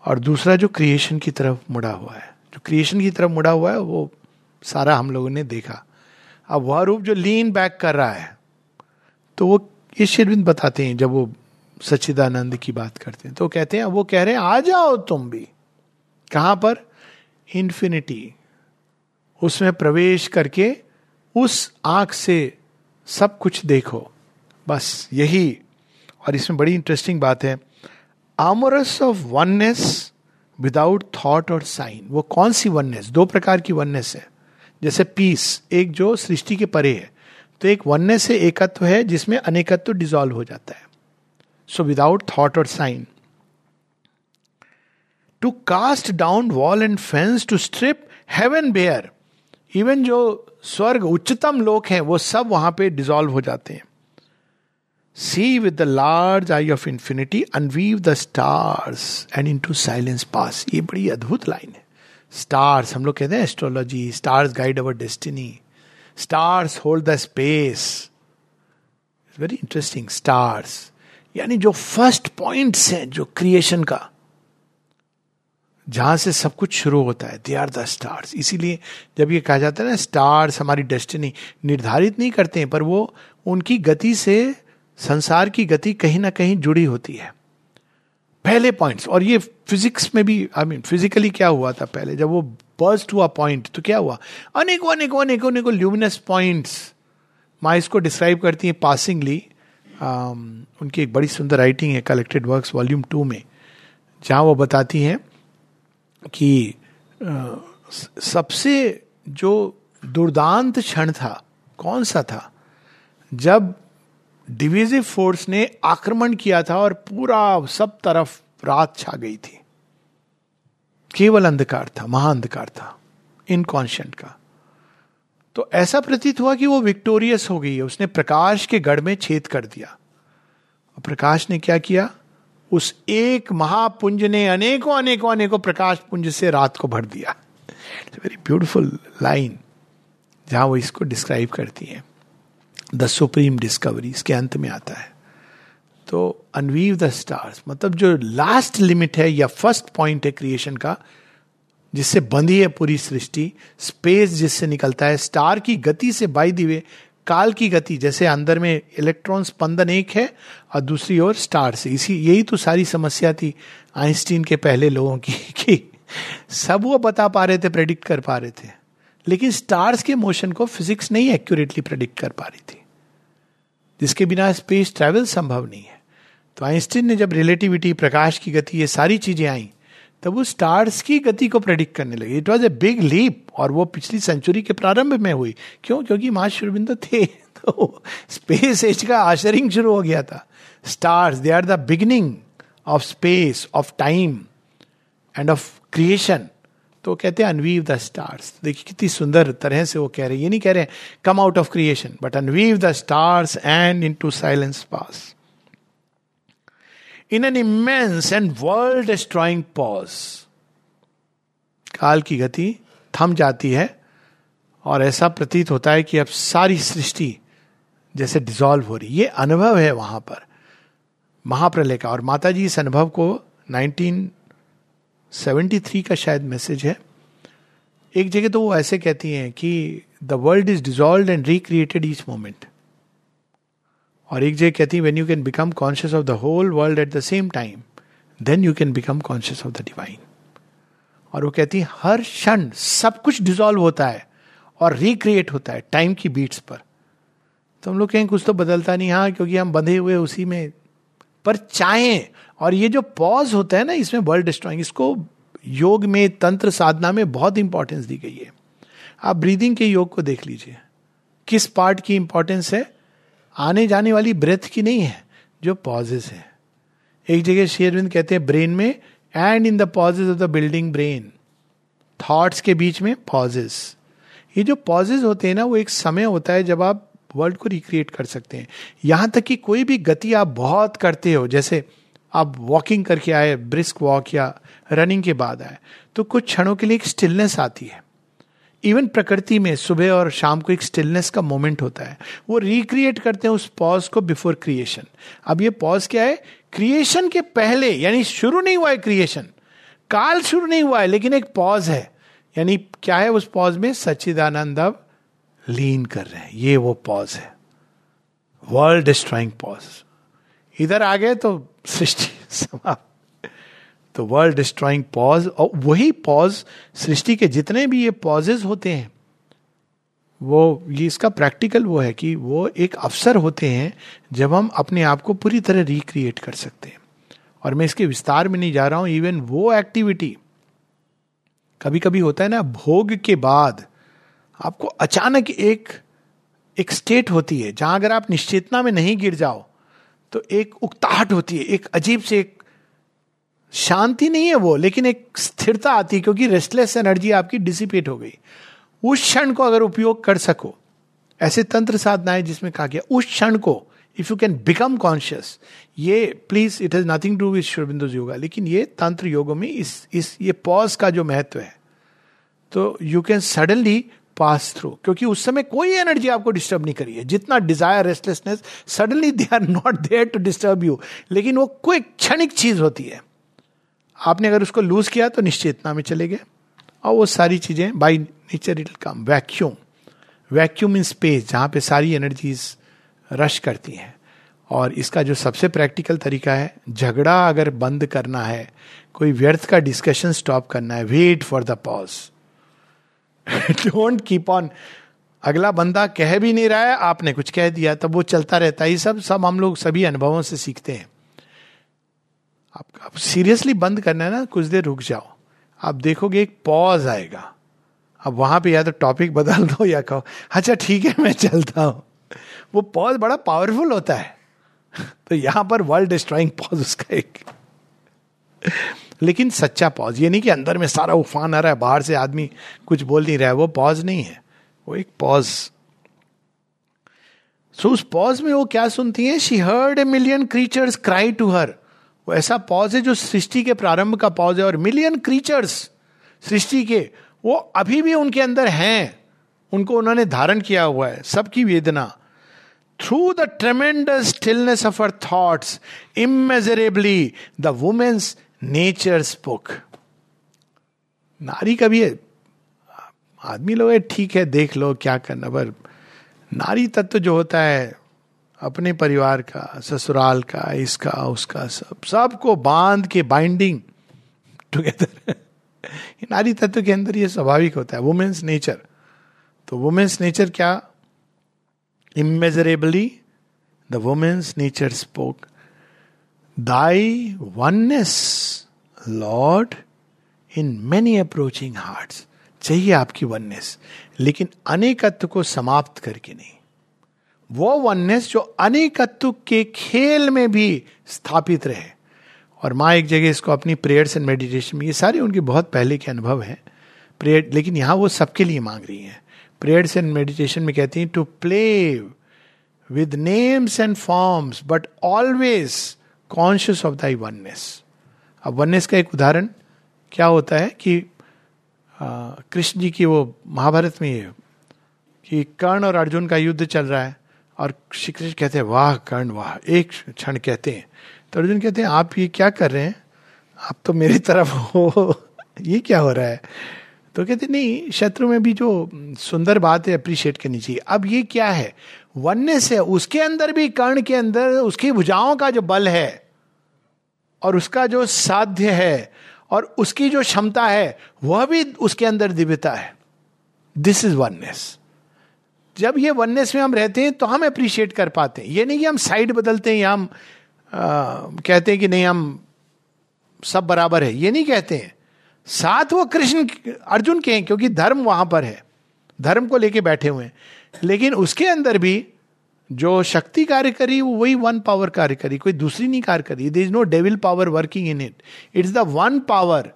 और दूसरा जो क्रिएशन की तरफ़ मुड़ा हुआ है, जो क्रिएशन की तरफ़ मुड़ा हुआ है, वो सारा हम लोगों ने देखा। अब वह रूप जो लीन बैक कर रहा है तो वो ये शिरविंद बताते हैं जब वो सच्चिदानंद की बात करते हैं। तो कहते हैं वो कह रहे हैं, आ जाओ तुम भी। कहाँ पर? इंफिनिटी उसमें प्रवेश करके उस आँख से सब कुछ देखो। बस यही। और इसमें बड़ी इंटरेस्टिंग बात है। Amorous of oneness without thought or sign वो कौन सी वननेस दो प्रकार की वननेस है। जैसे पीस एक जो सृष्टि के परे है तो एक वननेस से एकत्व है, जिसमें अनेकत्व डिजॉल्व हो जाता है। So without thought or sign to cast down wall and fence to strip heaven bare even जो स्वर्ग उच्चतम लोक हैं, वो सब वहाँ पे डिजॉल्व हो जाते हैं। See with the large eye of infinity unweave the stars and into silence pass ये बड़ी अद्भुत लाइन है। स्टार्स हम लोग कहते हैं astrology stars guide our destiny stars hold the space very interesting stars यानी जो फ़र्स्ट पॉइंट्स हैं, जो क्रिएशन का, जहाँ से सब कुछ शुरू होता है दे आर द स्टार्स इसीलिए जब ये कहा जाता है ना स्टार्स हमारी डेस्टिनी निर्धारित नहीं करते हैं, पर वो उनकी गति से, संसार की गति कहीं ना कहीं जुड़ी होती है। पहले पॉइंट्स और ये फिजिक्स में भी आई मीन फिजिकली क्या हुआ था पहले? जब वो बर्स्ट हुआ पॉइंट तो क्या हुआ? अनेकों अनेकों अनेकों अनेकों ल्यूमिनस पॉइंट्स माँ इसको डिस्क्राइब करती हैं पासिंगली um, उनकी एक बड़ी सुंदर राइटिंग है कलेक्टेड वर्क्स वॉल्यूम टू में जहाँ वो बताती हैं कि सबसे जो दुर्दांत क्षण था कौन सा था? जब डिविजिव फोर्स ने आक्रमण किया था और पूरा सब तरफ़ रात छा गई थी। केवल अंधकार था, महाअंधकार था इनकॉन्शियंट का। तो ऐसा प्रतीत हुआ कि वो विक्टोरियस हो गई है। उसने प्रकाश के गढ़ में छेद कर दिया। और प्रकाश ने क्या किया? उस एक महापुंज ने अनेकों अनेकों अनेकों प्रकाश पुंज से रात को भर दिया। वेरी ब्यूटिफुल लाइन जहाँ वो इसको डिस्क्राइब करती है। द सुप्रीम डिस्कवरी इसके अंत में आता है। तो अनवीव द स्टार्स मतलब जो लास्ट लिमिट है या फ़र्स्ट पॉइंट है क्रिएशन का, जिससे बंधी है पूरी सृष्टि स्पेस जिससे निकलता है स्टार की गति से बाई दिवे काल की गति, जैसे अंदर में इलेक्ट्रॉन स्पंदन एक है और दूसरी ओर स्टार से। इसी, यही तो सारी समस्या थी आइंस्टीन के पहले लोगों की *laughs* कि सब वो बता पा रहे थे प्रेडिक्ट कर पा रहे थे। लेकिन स्टार्स के मोशन को फिजिक्स नहीं एक्यूरेटली प्रेडिक्ट कर पा रही थी। जिसके बिना स्पेस ट्रैवल संभव नहीं है। तो आइंस्टीन ने जब रिलेटिविटी प्रकाश की गति, ये सारी चीज़ें आई, तब वो स्टार्स की गति को प्रेडिक्ट करने लगे। It was a big leap और वो पिछली सेंचुरी के प्रारंभ में हुई। क्यों? क्योंकि माँ शुरबिंदु थे *laughs* तो स्पेस एज का आशरिंग शुरू हो गया था। Stars they are the beginning of space of time and of creation तो कहते हैं अनवीव द स्टार्स देखिए, कितनी सुंदर तरह से वो कह रहे हैं। ये नहीं कह रहे come out of creation but unweave the stars and into silence pass in an immense and world destroying pause काल की गति थम जाती है और ऐसा प्रतीत होता है कि अब सारी सृष्टि जैसे डिजॉल्व हो रही ये अनुभव है वहाँ पर, महाप्रलय का। और माता जी इस अनुभव को 1973 का शायद मैसेज है। एक जगह तो वो ऐसे कहती हैं कि the world is dissolve and recreated each moment और एक जगह कहती है when you can become conscious of the whole world at the same time then you can become conscious of the divine और वो कहती है, हर क्षण सब कुछ डिजॉल्व होता है और रिक्रिएट होता है टाइम की बीट्स पर। तो हम लोग कहें, कुछ तो बदलता नहीं हाँ क्योंकि हम बंधे हुए उसी में पर चाहें, और ये जो पॉज होता है ना, इसमें वर्ल्ड डिस्ट्रॉइंग इसको योग में, तंत्र साधना में बहुत इंपॉर्टेंस दी गई है। आप ब्रीदिंग के योग को देख लीजिए। किस पार्ट की इंपॉर्टेंस है? आने जाने वाली ब्रेथ की नहीं है, जो पॉजेस है। एक जगह शेरविंद कहते हैं ब्रेन में and in the pauses of the building brain thoughts के बीच में पॉजेस ये जो पॉजेज होते हैं ना, वो एक समय होता है जब आप वर्ल्ड को रिक्रिएट कर सकते हैं। यहाँ तक कि कोई भी गति आप बहुत करते हो, जैसे आप वॉकिंग करके आए ब्रिस्क वॉक या रनिंग के बाद आए तो कुछ क्षणों के लिए एक स्टिलनेस आती है। इवन प्रकृति में सुबह और शाम को एक स्टिलनेस का मोमेंट होता है। वो रिक्रिएट करते हैं उस पॉज को बिफोर क्रिएशन अब ये पॉज क्या है? क्रिएशन के पहले, यानी शुरू नहीं हुआ है क्रिएशन काल शुरू नहीं हुआ है, लेकिन एक पॉज है। यानी क्या है उस पॉज में? सच्चिदानंद अब लीन कर रहे हैं। ये वो पॉज है। वर्ल्ड डिस्ट्रॉइंग पॉज इधर आ गए तो सृष्टि *laughs* समाप्त। तो वर्ल्ड डिस्ट्रॉइंग पॉज और वही पॉज सृष्टि के जितने भी ये पॉजेज होते हैं, वो, ये इसका प्रैक्टिकल वो है कि वो एक अवसर होते हैं जब हम अपने आप को पूरी तरह रिक्रिएट कर सकते हैं। और मैं इसके विस्तार में नहीं जा रहा हूँ इवन वो एक्टिविटी कभी कभी होता है ना, भोग के बाद आपको अचानक एक एक स्टेट होती है, जहाँ अगर आप निश्चेतना में नहीं गिर जाओ तो एक उकताहट होती है, एक अजीब से एक शांति नहीं है वो, लेकिन एक स्थिरता आती है, क्योंकि रेस्टलेस एनर्जी आपकी डिसिपेट हो गई। उस क्षण को अगर उपयोग कर सको, ऐसे तंत्र साधनाएँ जिसमें कहा गया, उस क्षण को if you can become conscious ये please it has nothing to with Shivbindu yoga लेकिन ये तंत्र योगों में इस इस, ये पॉज का जो महत्व है तो you can suddenly pass through क्योंकि उस समय कोई एनर्जी आपको डिस्टर्ब नहीं करी है। जितना desire restlessness suddenly they are not there to disturb you लेकिन वो कोई क्षणिक चीज़ होती है। आपने अगर उसको लूज किया तो निश्चेतना में चले गए। और वो सारी चीज़ें by nature it come vacuum vacuum in space जहाँ पे सारी एनर्जीज रश करती हैं। और इसका जो सबसे प्रैक्टिकल तरीका है, झगड़ा अगर बंद करना है, कोई व्यर्थ का डिस्कशन स्टॉप करना है wait for the pause don't keep on अगला बंदा कह भी नहीं रहा है आपने कुछ कह दिया तब वो चलता रहता है। ये सब सब हम लोग सभी अनुभवों से सीखते हैं। आप, आप सीरियसली बंद करना है ना कुछ देर रुक जाओ। आप देखोगे एक पॉज आएगा। अब वहाँ पे या तो टॉपिक बदल दो या कहो अच्छा ठीक है मैं चलता हूँ। वो पॉज बड़ा पावरफुल होता है। *laughs* तो यहाँ पर वर्ल्ड डिस्ट्रॉइंग पॉज उसका एक लेकिन सच्चा पॉज ये नहीं कि अंदर में सारा उफान आ रहा है, बाहर से आदमी कुछ बोल नहीं रहा है, वो पॉज नहीं है। वो एक पॉज सो उस पॉज में वो क्या सुनती है? She heard a million creatures cry to her वो ऐसा पॉज है जो सृष्टि के प्रारंभ का पॉज है और मिलियन क्रीचर्स सृष्टि के, वो अभी भी उनके अंदर हैं। उनको उन्होंने धारण किया हुआ है, सबकी वेदना। Through the tremendous stillness of her thoughts immeasurably the woman's nature spoke. नारी का भी है। आदमी लोग ठीक है, देख लो क्या करना। पर नारी तत्व जो होता है, अपने परिवार का, ससुराल का, इसका, उसका, सब, सबको बाँध के बाइंडिंग टुगेदर नारी तत्व के अंदर ये स्वाभाविक होता है। वुमेन्स नेचर तो वुमेन्स नेचर क्या? Immeasurably the woman's nature spoke thy oneness Lord in many approaching heart चाहिए आपकी वननेस लेकिन अनेकत्व को समाप्त करके नहीं। वो वननेस जो अनेकत्व के खेल में भी स्थापित रहे। और माँ एक जगह इसको अपनी प्रेयर्स एंड मेडिटेशन में, ये सारे उनके बहुत पहले के अनुभव हैं। प्रेयर लेकिन यहाँ वो सबके लिए मांग रही हैं। प्रेयर्स एंड मेडिटेशन में कहती हैं to play with names and forms but always conscious of thy oneness अब वननेस का एक उदाहरण क्या होता है कि कृष्ण जी की वो महाभारत में ये, कि कर्ण और अर्जुन का युद्ध चल रहा है और श्री कृष्ण कहते हैं, वाह कर्ण, वाह, एक क्षण कहते हैं। तो अर्जुन कहते हैं, आप ये क्या कर रहे हैं? आप तो मेरी तरफ़ हो, ये क्या हो रहा है? तो कहते, नहीं, शत्रु में भी जो सुंदर बात है अप्रिशिएट करनी चाहिए। अब ये क्या है? वननेस है उसके अंदर भी कर्ण के अंदर उसकी भुजाओं का जो बल है और उसका जो साध्य है और उसकी जो क्षमता है वह भी उसके अंदर दिव्यता है। दिस इज़ वननेस जब ये वननेस में हम रहते हैं तो हम अप्रिशिएट कर पाते हैं। ये नहीं कि हम साइड बदलते हैं या हम आ, कहते हैं कि नहीं हम सब बराबर है। ये नहीं कहते हैं। साथ वो कृष्ण अर्जुन के हैं क्योंकि धर्म वहाँ पर है। धर्म को लेके बैठे हुए हैं। लेकिन उसके अंदर भी जो शक्ति कार्य करी वो वही वन पावर कार्य करी, कोई दूसरी नहीं कार्य करी। There is no devil power working in it it's the one power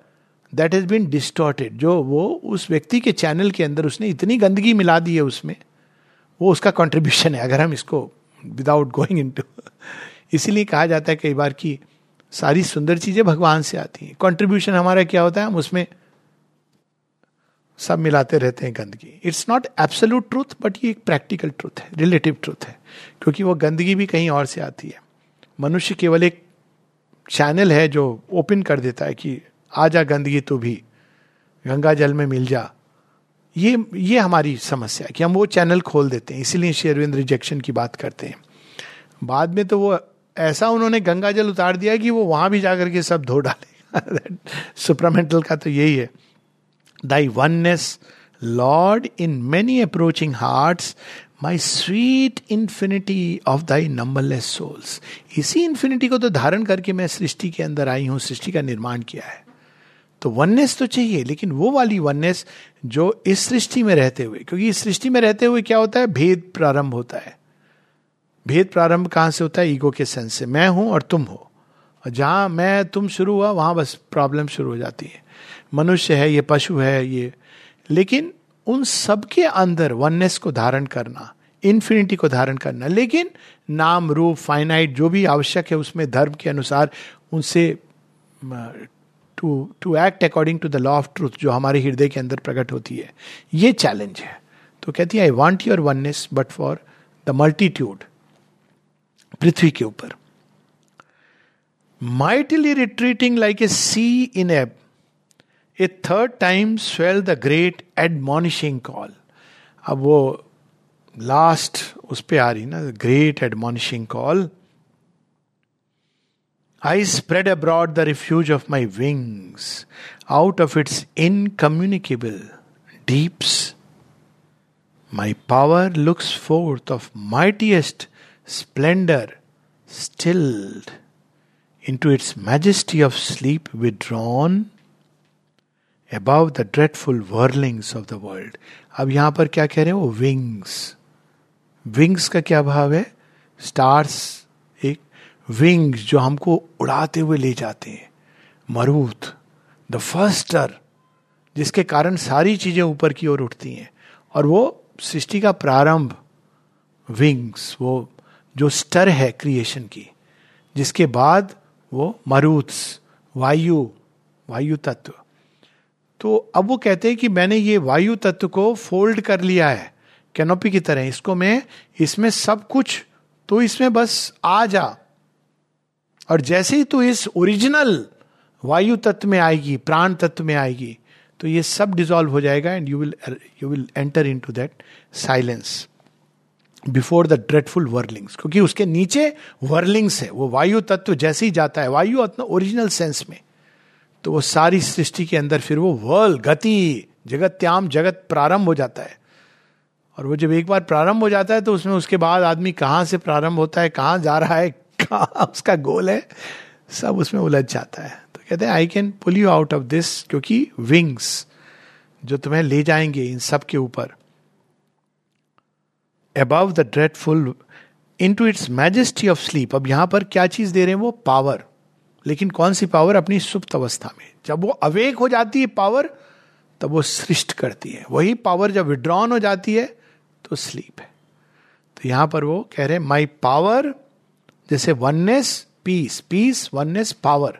that has been distorted जो वो उस व्यक्ति के चैनल के अंदर उसने इतनी गंदगी मिला दी है उसमें, वो उसका कंट्रीब्यूशन है, अगर हम इसको विदाउट गोइंग इन टू इसीलिए कहा जाता है कई बार कि सारी सुंदर चीज़ें भगवान से आती हैं। कंट्रीब्यूशन हमारा क्या होता है? हम उसमें सब मिलाते रहते हैं गंदगी। It's not absolute truth but ये एक प्रैक्टिकल ट्रूथ है रिलेटिव ट्रूथ है, क्योंकि वो गंदगी भी कहीं और से आती है। मनुष्य केवल एक चैनल है जो ओपन कर देता है कि आ जा गंदगी तू भी, गंगा जल में मिल जा। ये ये हमारी समस्या है कि हम वो चैनल खोल देते हैं, इसीलिए शेरविंद रिजेक्शन की बात करते हैं। बाद में तो वो ऐसा उन्होंने गंगा जल उतार दिया कि वो वहाँ भी जाकर के सब धो डाले सुपरामेंटल *laughs* का तो यही है। Thy oneness Lord in many approaching hearts my sweet infinity of thy numberless souls इसी इंफिनिटी को तो धारण करके मैं सृष्टि के अंदर आई हूँ, सृष्टि का निर्माण किया है। तो वननेस तो चाहिए, लेकिन वो वाली वननेस जो इस सृष्टि में रहते हुए, क्योंकि इस सृष्टि में रहते हुए क्या होता है? भेद प्रारंभ होता है। भेद प्रारंभ कहाँ से होता है? ईगो के सेंस से। मैं हूँ और तुम हो। और जहाँ मैं, तुम शुरू हुआ, वहाँ बस प्रॉब्लम शुरू हो जाती है। मनुष्य है, ये पशु है, ये। लेकिन उन सबके अंदर वननेस को धारण करना इन्फिनिटी को धारण करना, लेकिन नाम, रूप फाइनाइट जो भी आवश्यक है, उसमें धर्म के अनुसार उनसे to to act according to the law of truth जो हमारे हृदय के अंदर प्रकट होती है, ये चैलेंज है। तो कहती है I want your oneness but for the multitude पृथ्वी के ऊपर. Mightily retreating like a sea in ebb a third time swell the great admonishing call अब वो लास्ट उस पर आ रही ना great admonishing call I spread abroad the refuge of my wings out of its incommunicable deeps my power looks forth of mightiest splendour stilled into its majesty of sleep withdrawn. Above the dreadful whirlings of the world अब यहाँ पर क्या कह रहे हैं? Wings wings का क्या भाव है? स्टार्स एक विंग्स जो हमको उड़ाते हुए ले जाते हैं। मरूत द फर्स्टर जिसके कारण सारी चीज़ें ऊपर की ओर उठती हैं। और वो सृष्टि का प्रारंभ विंग्स वो जो स्टर है क्रिएशन की, जिसके बाद वो मरूत्स वायु वायु तत्व। तो अब वो कहते हैं कि मैंने ये वायु तत्व को फोल्ड कर लिया है, कैनोपी की तरह। इसको मैं, इसमें सब कुछ तो इसमें बस आ जा। और जैसे ही तू इस ओरिजिनल वायु तत्व में आएगी, प्राण तत्व में आएगी तो ये सब डिजॉल्व हो जाएगा and you will you will enter into that silence before the dreadful whirlings क्योंकि उसके नीचे वर्लिंग्स है, वो वायु तत्व जैसे ही जाता है, वायु अपना ओरिजिनल सेंस में। तो वो सारी सृष्टि के अंदर फिर वो वर्ल गति, जगत त्याम, जगत प्रारंभ हो जाता है। और वो जब एक बार प्रारंभ हो जाता है तो उसमें उसके बाद आदमी कहाँ से प्रारंभ होता है, कहाँ जा रहा है, कहाँ उसका गोल है, सब उसमें उलझ जाता है। तो कहते हैं I can pull you out of this क्योंकि विंग्स जो तुम्हें ले जाएँगे इन सब के ऊपर। Above the dreadful into its majesty of sleep अब यहाँ पर क्या चीज़ दे रहे हैं वो? पावर लेकिन कौन सी पावर अपनी सुप्त अवस्था में? जब वो अवेक हो जाती है पावर तब वो सृष्ट करती है। वही पावर जब विड्रॉन हो जाती है तो स्लीप है। तो यहाँ पर वो कह रहे माई पावर जैसे oneness peace peace oneness power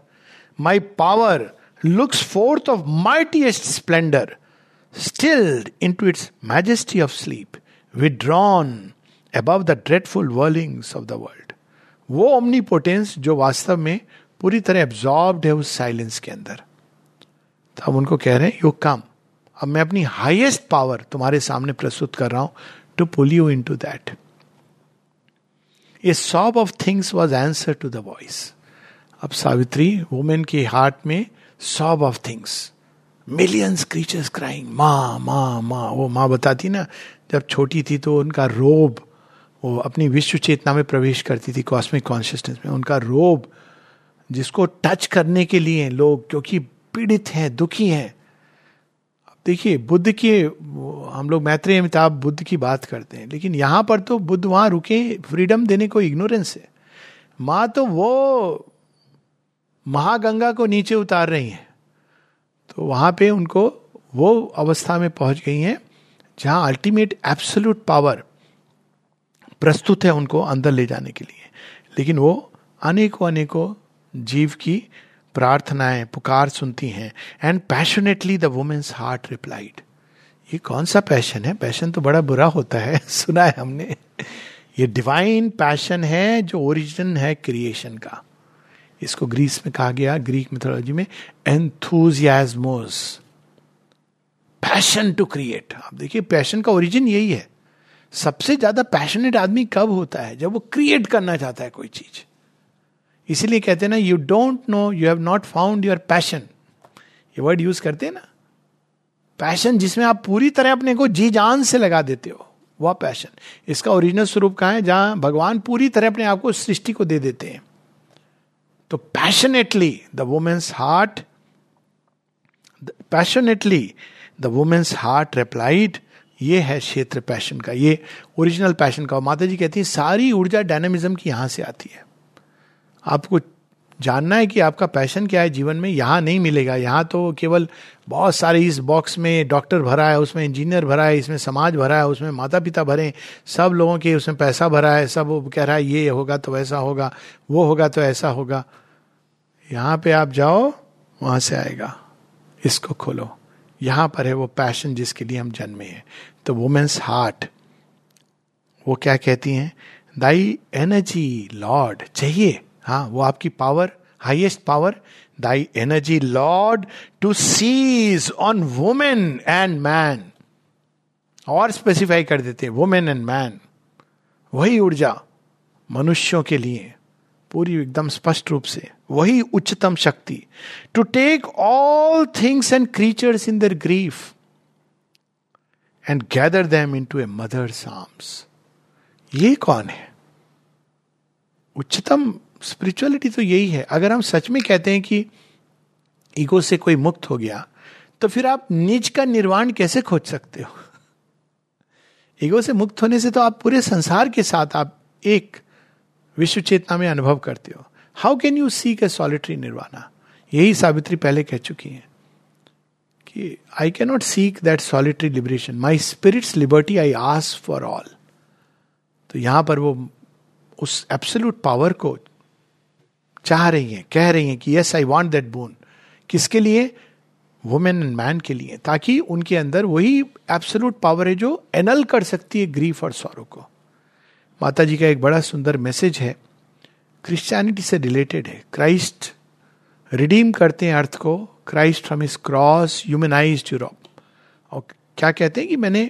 my power looks forth of mightiest splendour stilled into its majesty of sleep withdrawn above the dreadful whirlings of the world वो ओमनीपोटेंस जो वास्तव में पूरी तरह एब्जॉर्ब्ड है उस साइलेंस के अंदर। तो अब उनको कह रहे हैं, यू कम, अब मैं अपनी हाईएस्ट पावर तुम्हारे सामने प्रस्तुत कर रहा हूँ to pull you into that a sob of things was answer to the voice अब सावित्री वुमेन के हार्ट में sob of things millions creatures crying माँ माँ माँ, वो माँ बताती ना, जब छोटी थी तो उनका रोब वो अपनी विश्व चेतना में प्रवेश करती थी कॉस्मिक कॉन्शियसनेस में, उनका रोब जिसको टच करने के लिए लोग, क्योंकि पीड़ित हैं, दुखी हैं। देखिए, बुद्ध के, हम लोग मैत्रेय अमिताभ बुद्ध की बात करते हैं, लेकिन यहाँ पर तो बुद्ध वहाँ रुके फ्रीडम देने को इग्नोरेंस है। माँ तो वो महागंगा को नीचे उतार रही हैं। तो वहाँ पे उनको वो अवस्था में पहुँच गई हैं, जहाँ अल्टीमेट एब्सोल्यूट पावर प्रस्तुत है उनको अंदर ले जाने के लिए। लेकिन वो अनेकों अनेकों जीव की प्रार्थनाएँ, पुकार सुनती हैं। And passionately the woman's heart replied ये कौन सा पैशन है? पैशन तो बड़ा बुरा होता है। *laughs* सुना है हमने। ये डिवाइन पैशन है जो ओरिजिन है क्रिएशन का। इसको ग्रीस में कहा गया ग्रीक मिथोलॉजी में एंथुजियाजमोस पैशन टू क्रिएट आप देखिए पैशन का ओरिजिन यही है। सबसे ज़्यादा पैशनेट आदमी कब होता है? जब वो क्रिएट करना चाहता है कोई चीज़। इसीलिए कहते हैं ना you don't know you have not found your passion ये वर्ड यूज़ करते हैं ना। पैशन जिसमें आप पूरी तरह अपने को जी जान से लगा देते हो वह पैशन इसका ओरिजिनल स्वरूप कहा है? जहाँ भगवान पूरी तरह अपने आप को सृष्टि को दे देते हैं। तो passionately the women's heart passionately the women's heart replied ये है क्षेत्र पैशन का, ये ओरिजिनल पैशन का। माता जी कहती है, सारी ऊर्जा डायनामिज्म की यहाँ से आती है। आपको जानना है कि आपका पैशन क्या है जीवन में? यहाँ नहीं मिलेगा। यहाँ तो केवल बहुत सारे इस बॉक्स में डॉक्टर भरा है, उसमें इंजीनियर भरा है, इसमें समाज भरा है, उसमें माता पिता भरे सब लोगों के उसमें पैसा भरा है, सब वो कह रहा है, ये होगा तो वैसा होगा, वो होगा तो ऐसा होगा। यहाँ पे आप जाओ, वहाँ से आएगा। इसको खोलो। यहाँ पर है वो पैशन जिसके लिए हम जन्मे हैं। तो वुमेन्स हार्ट वो क्या कहती हैं? दाई एनर्जी लॉर्ड चाहिए। हाँ वो आपकी power highest power thy energy lord to seize on woman and man और स्पेसिफाई कर देते वुमेन एंड मैन वही ऊर्जा मनुष्यों के लिए, पूरी एकदम स्पष्ट रूप से, वही उच्चतम शक्ति to take all things and creatures in their grief and gather them into a mother's arms ये कौन है? उच्चतम स्पिरिचुअलिटी तो यही है। अगर हम सच में कहते हैं कि ईगो से कोई मुक्त हो गया तो फिर आप निज का निर्वाण कैसे खोज सकते हो? ईगो से मुक्त होने से तो आप पूरे संसार के साथ आप एक विश्व चेतना में अनुभव करते हो। How can you seek a solitary nirvana यही सावित्री पहले कह चुकी हैं कि I can not seek that solitary liberation my spirit's liberty I ask for all तो यहाँ पर वो उस एब्सोल्यूट पावर को चाह रही हैं, कह रही हैं कि yes I want that boon किसके लिए? वुमेन एंड मैन के लिए, ताकि उनके अंदर वही एब्सोलूट पावर है जो एनल कर सकती है ग्रीफ और सौरों को। माता जी का एक बड़ा सुंदर मैसेज है। क्रिश्चियनिटी से रिलेटेड है। क्राइस्ट रिडीम करते हैं अर्थ को। Christ from his cross humanise Europe और क्या कहते हैं कि मैंने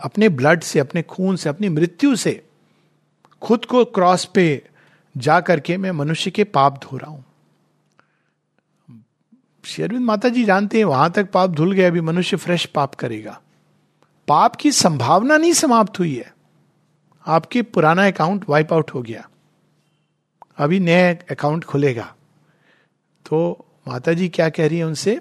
अपने ब्लड से, अपने खून से, अपनी मृत्यु से खुद को क्रॉस पे जा करके मैं मनुष्य के पाप धो रहा हूँ। शेरविंद माता जी जानते हैं, वहाँ तक पाप धुल गए अभी मनुष्य फ्रेश पाप करेगा। पाप की संभावना नहीं समाप्त हुई है। आपके पुराना अकाउंट वाइप आउट हो गया। अभी नया अकाउंट खुलेगा। तो माता जी क्या कह रही है उनसे?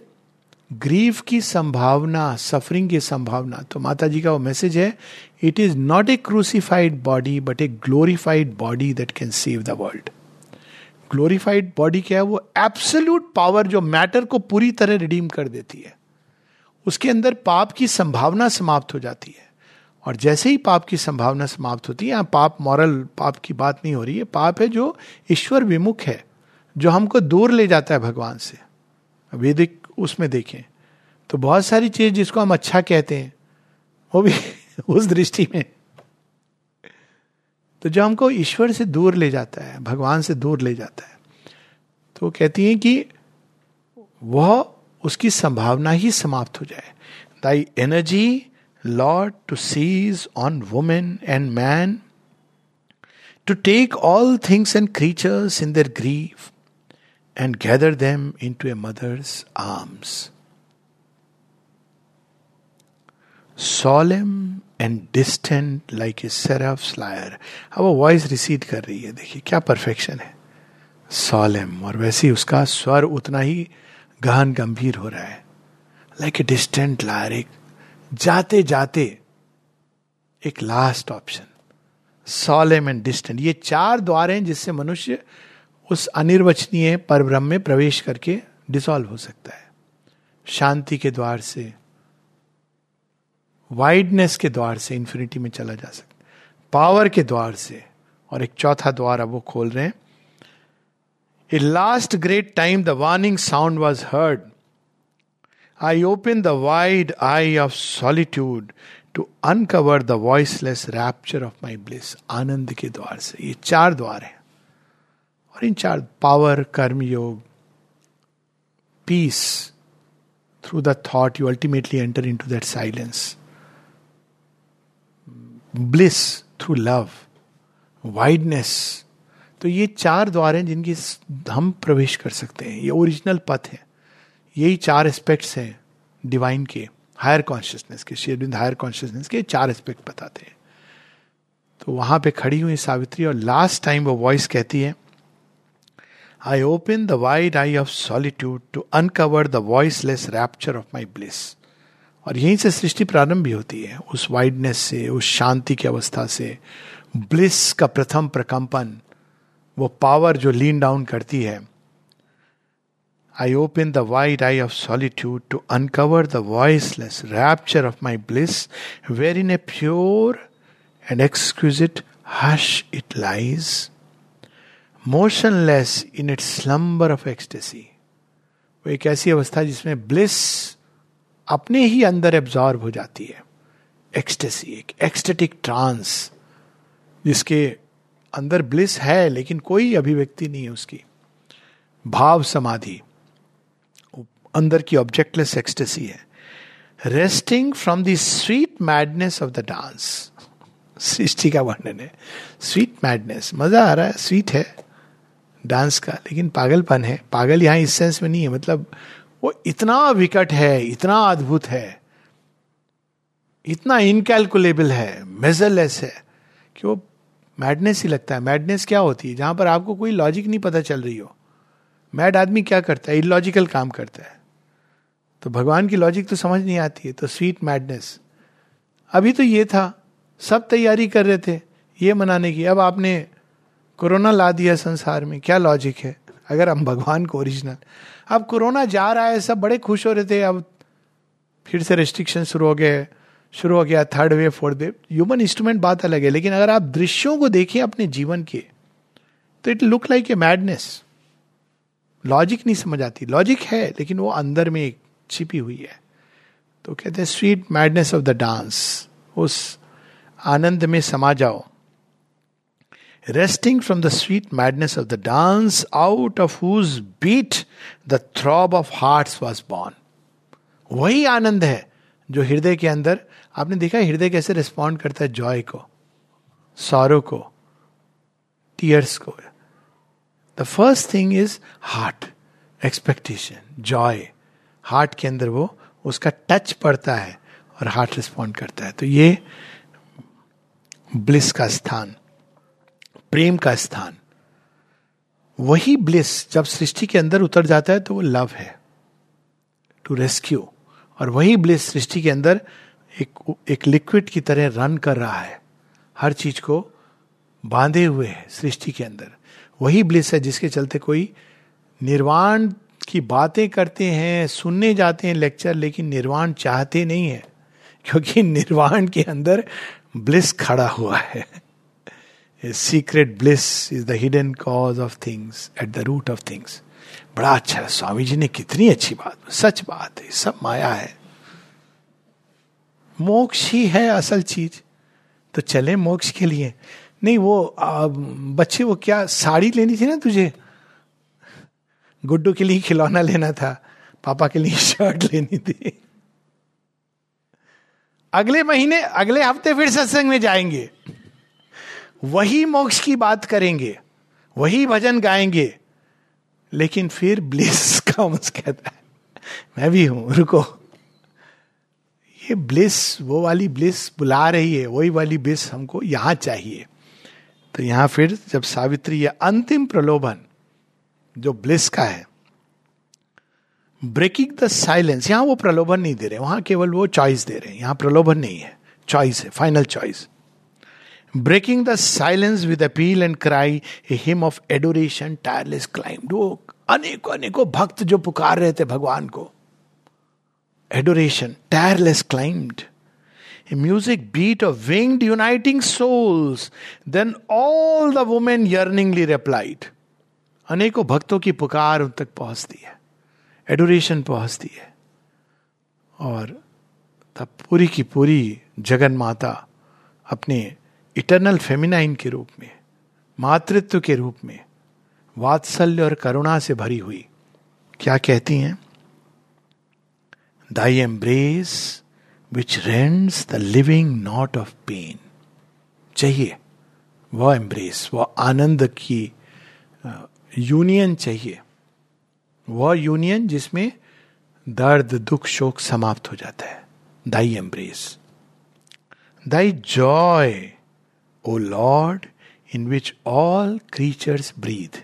ग्रीफ की संभावना सफरिंग की संभावना। तो माता जी का वो मैसेज है it is not a crucified body but a glorified body that can save the world glorified body क्या है? वो एब्सोल्यूट पावर जो मैटर को पूरी तरह रिडीम कर देती है। उसके अंदर पाप की संभावना समाप्त हो जाती है। और जैसे ही पाप की संभावना समाप्त होती है पाप मॉरल पाप की बात नहीं हो रही है। पाप है जो ईश्वर विमुख है, जो हमको दूर ले जाता है भगवान से। वेदिक उसमें देखें तो बहुत सारी चीज़ जिसको हम अच्छा कहते हैं, वो भी *laughs* उस दृष्टि में। तो जो हमको ईश्वर से दूर ले जाता है, भगवान से दूर ले जाता है तो कहती हैं कि वह उसकी संभावना ही समाप्त हो जाए। Thy energy, lord to seize on woman and man, to take all things and creatures in their grief and gather them into a mother's arms. solemn and distant like a seraph's lyre अब वो voice recede कर रही है। देखिए, क्या perfection है। सॉलेम और वैसे ही उसका स्वर उतना ही गहन, गंभीर हो रहा है। लाइक ए डिस्टेंट लायर एक जाते जाते एक last option solemn and distant ये चार द्वार हैं जिससे मनुष्य उस अनिर्वचनीय परब्रह्म में प्रवेश करके डिसॉल्व हो सकता है। शांति के द्वार से वाइडनेस के द्वार से इंफिनिटी में चला जा सकता पावर के द्वार से। और एक चौथा द्वार अब वो खोल रहे हैं। A last great time the warning sound was heard I open the wide eye of solitude to uncover the voiceless rapture of my bliss आनंद के द्वार से। ये चार द्वार हैं। और इन चार पावर कर्म, योग peace through the thought you ultimately enter into that silence bliss through love wideness तो ये चार द्वार हैं जिनकी हम प्रवेश कर सकते हैं। ये ओरिजिनल पथ है। यही चार एस्पेक्ट्स हैं डिवाइन के हायर कॉन्शियसनेस के शेरविंद हायर कॉन्शियसनेस के चार एस्पेक्ट बताते हैं। तो वहाँ पे खड़ी हुई सावित्री और लास्ट टाइम वो वॉइस कहती है I open the wide eye of solitude to uncover the voiceless rapture of my bliss और यहीं से सृष्टि प्रारंभ भी होती है। उस वाइडनेस से, उस शांति की अवस्था से ब्लिस का प्रथम प्रकंपन, वो पावर जो लीन डाउन करती है। I open the wide eye of solitude to uncover the voiceless rapture of my bliss where in a pure and exquisite hush it lies motionless in its slumber of ecstasy वो एक ऐसी अवस्था जिसमें bliss अपने ही अंदर absorb हो जाती है। एक्सटेसी एक एक्सटेटिक ट्रांस जिसके अंदर ब्लिस है, लेकिन कोई अभिव्यक्ति नहीं है उसकी। भाव समाधि, अंदर की ऑब्जेक्टलेस एक्सटेसी है। Resting from the sweet madness of the dance सृष्टि का वर्णन है। स्वीट मैडनेस मज़ा आ रहा है स्वीट है डांस का, लेकिन पागलपन है। पागल यहाँ इस सेंस में नहीं है मतलब वो इतना विकट है, इतना अद्भुत है, इतना इनकैलकुलेबल है मेजरलेस है, कि वो मैडनेस ही लगता है। मैडनेस क्या होती है? जहाँ पर आपको कोई लॉजिक नहीं पता चल रही हो। मैड आदमी क्या करता है? इलॉजिकल काम करता है। तो भगवान की लॉजिक तो समझ नहीं आती है। तो स्वीट मैडनेस अभी तो ये था। सब तैयारी कर रहे थे ये मनाने की। अब आपने कोरोना ला दिया संसार में। क्या लॉजिक है? अगर हम भगवान को ओरिजिनल अब कोरोना जा रहा है, सब बड़े खुश हो रहे थे, अब फिर से रेस्ट्रिक्शन शुरू हो गए, शुरू हो गया third wave fourth wave human instrument बात अलग है, लेकिन अगर आप दृश्यों को देखें अपने जीवन के तो it look like a madness logic नहीं समझ आती। लॉजिक है, लेकिन वो अंदर में छिपी हुई है। तो कहते हैं sweet madness of the dance उस आनंद में समा जाओ। Resting from the sweet madness of the dance, out of whose beat the throb of hearts was born. वही आनंद है जो हृदय के अंदर आपने देखा हृदय कैसे रिस्पॉन्ड करता है जॉय को सौरव को टीयर्स को। The first thing is heart expectation joy heart के अंदर वो उसका टच पड़ता है और हार्ट रिस्पॉन्ड करता है। तो ये ब्लिस का स्थान। प्रेम का स्थान। वही ब्लिस जब सृष्टि के अंदर उतर जाता है तो वो लव है। टू रेस्क्यू और वही ब्लिस सृष्टि के अंदर एक एक लिक्विड की तरह रन कर रहा है। हर चीज़ को बांधे हुए है सृष्टि के अंदर। वही ब्लिस है जिसके चलते कोई निर्वाण की बातें करते हैं, सुनने जाते हैं लेक्चर लेकिन निर्वाण चाहते नहीं है। क्योंकि निर्वाण के अंदर ब्लिस खड़ा हुआ है। Secret bliss is the hidden cause of things at the root of things बड़ा अच्छा है स्वामी जी ने कितनी अच्छी बात सच बात है सब माया है। मोक्ष ही है असल चीज़। तो चले मोक्ष के लिए। नहीं वो आ, बच्चे वो क्या साड़ी लेनी थी ना तुझे? गुड्डू के लिए खिलौना लेना था पापा के लिए शर्ट लेनी थी। अगले महीने अगले हफ़्ते फिर सत्संग में जाएँगे। वही मोक्ष की बात करेंगे, वही भजन गाएँगे, लेकिन फिर ब्लिस *laughs* का कहता है, मैं भी हूँ, रुको। ये ब्लिस, वो वाली ब्लिस बुला रही है, वही वाली ब्लिस हमको यहाँ चाहिए। तो यहाँ फिर जब सावित्री, ये अंतिम प्रलोभन जो ब्लिस का है, ब्रेकिंग द साइलेंस, यहाँ वो प्रलोभन नहीं दे रहे, वहाँ केवल वो चॉइस दे रहे हैं, यहाँ प्रलोभन नहीं है चॉइस है final choice breaking the silence with appeal and cry hymn of adoration tireless climb वो अनेकों अनेकों भक्त जो पुकार रहे थे भगवान को। Adoration tireless climbed music beat of winged, uniting souls. Then all the women yearningly replied. अनेकों भक्तों की पुकार उन तक पहुँचती है। एडोरेशन पहुँचती है। और तब पूरी की पूरी जगन माता अपने इटरनल फेमिनाइन के रूप में, मातृत्व के रूप में, वात्सल्य और करुणा से भरी हुई। क्या कहती हैं? Thy embrace which rends the living knot of pain चाहिए, वह एम्ब्रेस वह आनंद की यूनियन चाहिए। वह यूनियन जिसमें दर्द, दुख, शोक समाप्त हो जाता है। Thy embrace thy joy O lord in which all creatures breathe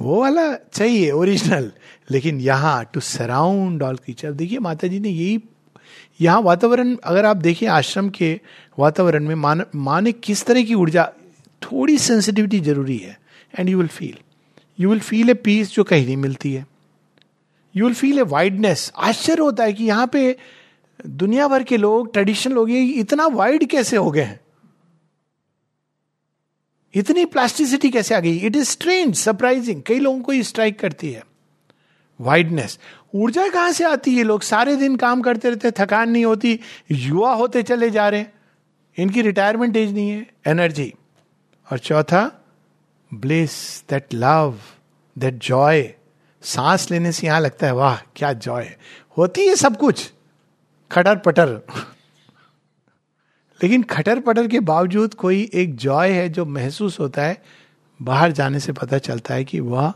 वो वाला चाहिए ओरिजिनल लेकिन यहाँ टू सराउंड ऑल क्रीचर देखिए माता जी ने यही, यहाँ वातावरण, अगर आप देखिए आश्रम के वातावरण में मान माँ ने किस तरह की ऊर्जा, थोड़ी सेंसिटिविटी ज़रूरी है and you will feel you will feel a peace जो कहीं नहीं मिलती है. You will feel a wideness आश्चर्य होता है कि यहाँ पे दुनिया भर के लोग ट्रेडिशनल लोग इतना वाइड कैसे हो गए हैं? इतनी प्लास्टिसिटी कैसे आ गई? इट इज़ स्ट्रेंज सरप्राइजिंग कई लोगों को स्ट्राइक करती है। वाइडनेस ऊर्जा कहाँ से आती है लोग? सारे दिन काम करते रहते थकान नहीं होती, युवा होते चले जा रहे इनकी रिटायरमेंट एज नहीं है एनर्जी और चौथा bliss that love that joy सांस लेने से यहाँ लगता है, वाह, क्या जॉय होती है सब कुछ। खटर पटर। लेकिन खटर पटर के बावजूद कोई एक जॉय है जो महसूस होता है, बाहर जाने से पता चलता है कि वह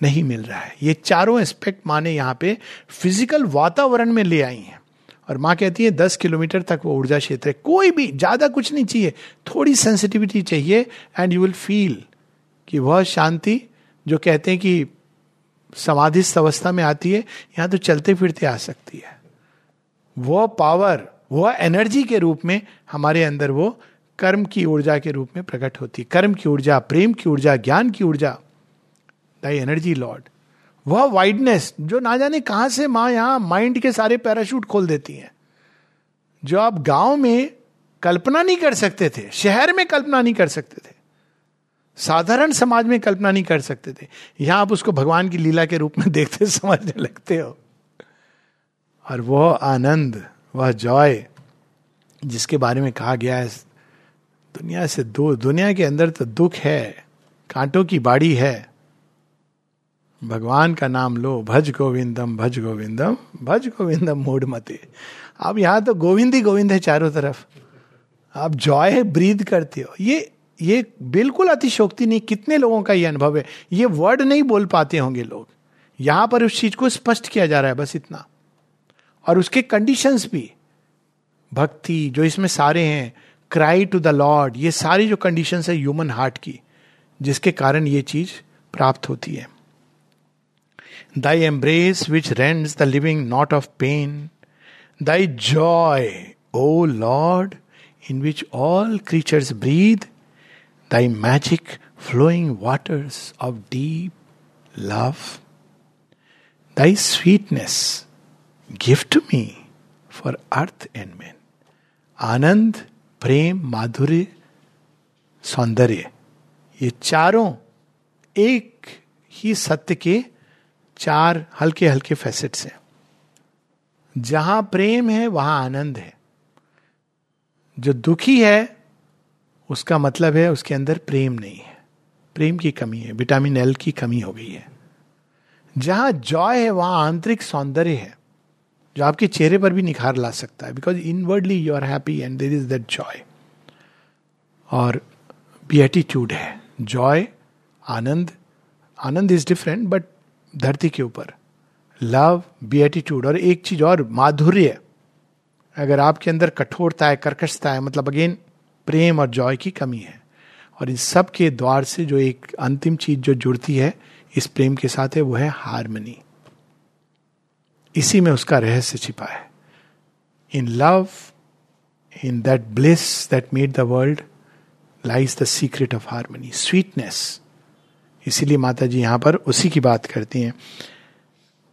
नहीं मिल रहा है। ये चारों एस्पेक्ट माने यहाँ पे फ़िज़िकल वातावरण में ले आई हैं। और माँ कहती है, दस किलोमीटर तक वो ऊर्जा क्षेत्र है। कोई भी, ज़्यादा कुछ नहीं चाहिए। थोड़ी सेंसिटिविटी चाहिए एंड यू विल फील कि वह शांति जो कहते हैं कि समाधिस्थ अवस्था में आती है, यहाँ तो चलते फिरते आ सकती है। वह पावर वह एनर्जी के रूप में हमारे अंदर वो कर्म की ऊर्जा के रूप में प्रकट होती है। कर्म की ऊर्जा, प्रेम की ऊर्जा, ज्ञान की ऊर्जा। दाई एनर्जी लॉर्ड वह वाइडनेस जो ना जाने कहाँ से माँ यहाँ माइंड के सारे पैराशूट खोल देती हैं। जो आप गाँव में कल्पना नहीं कर सकते थे, शहर में कल्पना नहीं कर सकते थे, साधारण समाज में कल्पना नहीं कर सकते थे, यहाँ आप उसको भगवान की लीला के रूप में *laughs* देखते, समझने लगते हो। और वह आनंद वह जॉय जिसके बारे में कहा गया है, दुनिया से दो दुनिया के अंदर तो दुख है, कांटों की बाड़ी है। भगवान का नाम लो, भज गोविंदम भज गोविंदम भज गोविंदम मूड मते। अब यहाँ तो गोविंद ही गोविंद है चारों तरफ़। आप जॉय ब्रीद करते हो। ये ये बिल्कुल अतिशोक्ति नहीं, कितने लोगों का ये अनुभव है। ये वर्ड नहीं बोल पाते होंगे लोग। यहाँ पर उस चीज़ को स्पष्ट किया जा रहा है, बस इतना। और उसके कंडीशंस भी। भक्ति, जो इसमें सारे हैं क्राई टू द लॉर्ड ये सारी जो कंडीशन है ह्यूमन हार्ट की, जिसके कारण ये चीज़ प्राप्त होती है। Thy embrace which rends the living knot of pain thy joy O lord in which all creatures breathe thy magic flowing waters of deep love thy sweetness gift me for earth and man आनंद प्रेम माधुर्य सौंदर्य ये चारों एक ही सत्य के चार हल्के हल्के फैसेट्स हैं। जहाँ प्रेम है, वहाँ आनंद है। जो दुखी है, उसका मतलब है उसके अंदर प्रेम नहीं है। प्रेम की कमी है, विटामिन एल की कमी हो गई है। जहाँ जॉय है, वहाँ आंतरिक सौंदर्य है। जो आपके चेहरे पर भी निखार ला सकता है because inwardly you are happy and there is that joy और बीएटीट्यूड है। जॉय आनंद आनंद इज़ डिफरेंट बट धरती के ऊपर। लव बीएटीट्यूड और एक चीज़ और, माधुर्य। अगर आपके अंदर कठोरता है, कर्कशता है मतलब अगेन प्रेम और जॉय की कमी है। और इस सब के द्वार से जो एक अंतिम चीज़ जो जुड़ती है, इस प्रेम के साथ है, वो है हारमनी इसी में उसका रहस्य छिपा है। In love in that bliss that made the world lies the secret of harmony sweetness इसीलिए माता जी यहाँ पर उसी की बात करती हैं।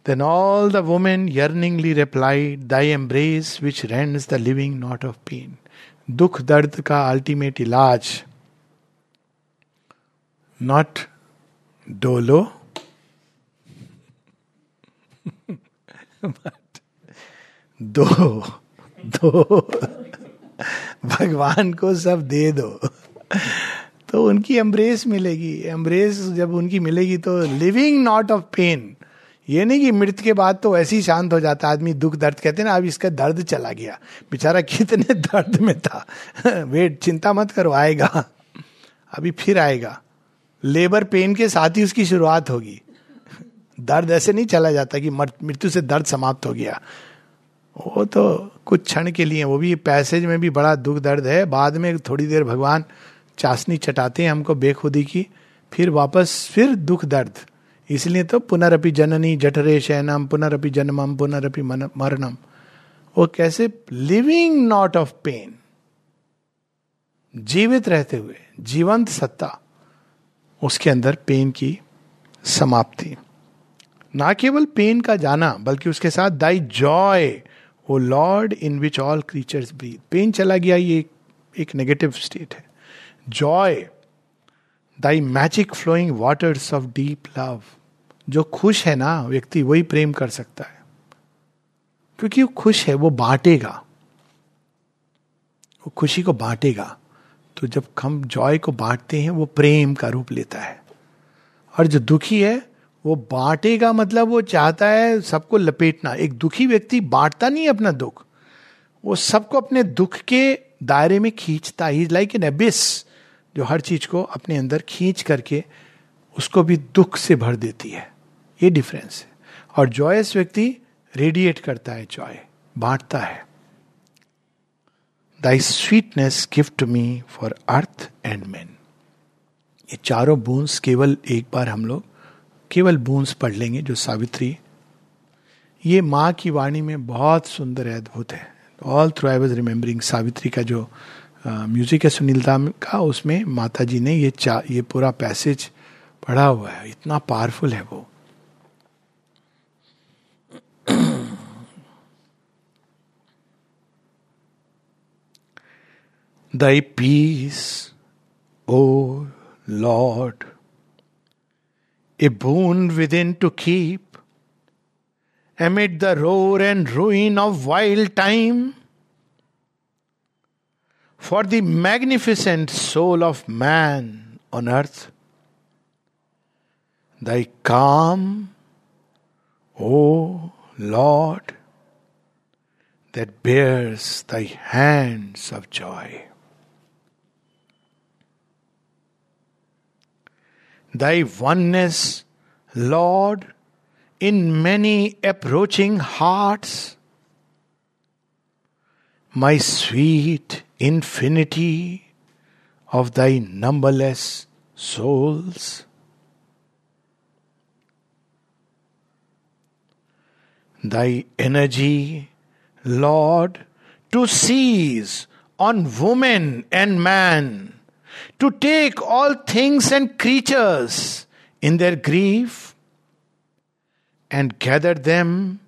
Then all the women yearningly replied thy embrace which rends the living knot of pain दुख दर्द का अल्टीमेट इलाज। नॉट डोलो *laughs* दो दो। भगवान को सब दे दो। तो उनकी एम्ब्रेस मिलेगी। एम्ब्रेस जब उनकी मिलेगी तो लिविंग नॉट ऑफ़ पेन ये नहीं कि मृत्यु के बाद तो ऐसे ही शांत हो जाता आदमी दुख दर्द कहते हैं ना, अब इसका दर्द चला गया। बेचारा कितने *laughs* दर्द में था। वेट, चिंता मत करो, आएगा। अभी फिर आएगा। लेबर पेन के साथ ही उसकी शुरुआत होगी। दर्द ऐसे नहीं चला जाता कि मृत्यु से दर्द समाप्त हो गया। वो तो कुछ क्षण के लिए, वो भी पैसेज में भी बड़ा दुख दर्द है। बाद में थोड़ी देर भगवान चाशनी चटाते हैं हमको बेखुदी की, फिर वापस, फिर दुख दर्द। इसलिए तो पुनरअपि जननी जठरे शयनम, पुनरअपि जन्मम, पुनरअपि मरणम। वो कैसे लिविंग नॉट ऑफ़ पेन, जीवित रहते हुए, जीवंत सत्ता, उसके अंदर पेन की समाप्ति। ना केवल पेन का जाना, बल्कि उसके साथ thy joy O lord in which all creatures breathe pain चला गया, ये एक नेगेटिव स्टेट है. Joy thy magic flowing waters of deep love जो खुश है ना, व्यक्ति वही प्रेम कर सकता है। क्योंकि वो खुश है, वो बांटेगा। वो खुशी को बांटेगा। तो जब हम जॉय को बांटते हैं, वो प्रेम का रूप लेता है। और जो दुखी है वो बांटेगा मतलब वो चाहता है सबको लपेटना। एक दुखी व्यक्ति बांटता नहीं अपना दुख। वो सबको अपने दुख के दायरे में खींचता। ही लाइक एन एबिस जो हर चीज़ को अपने अंदर खींच करके उसको भी दुख से भर देती है। ये डिफरेंस है। और जॉयस व्यक्ति रेडिएट करता है जॉय बांटता है। Thy sweetness gift me for earth and man ये चारों बूंस केवल एक बार हम लोग केवल बूंस पढ़ लेंगे जो सावित्री। ये माँ की वाणी में बहुत सुंदर है अद्भुत है। All through I was remembering Savitri का जो म्यूज़िक है सुनील दाम का उसमें माता जी ने ये चा ये पूरा पैसेज पढ़ा हुआ है। इतना पावरफुल है वो। *clears throat* Peace, O Lord, a boon within to keep amid the roar and ruin of wild time. For the magnificent soul of man on earth, thy calm, O Lord, that bears thy hands of joy. Thy oneness, Lord, in many approaching hearts. My sweet infinity of thy numberless souls. Thy energy, Lord, to seize on woman and man to take all things and creatures in their grief and gather them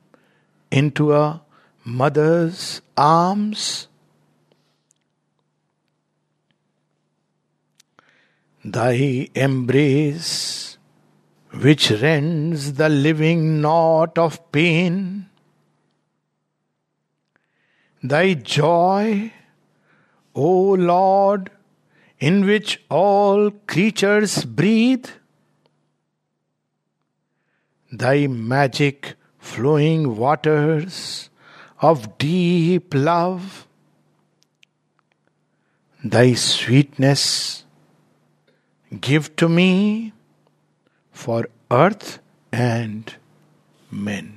into a mother's arms. Thy embrace, which rends the living knot of pain, thy joy, O Lord, in which all creatures breathe. Thy magic flowing waters of deep love, thy sweetness give to me for earth and men.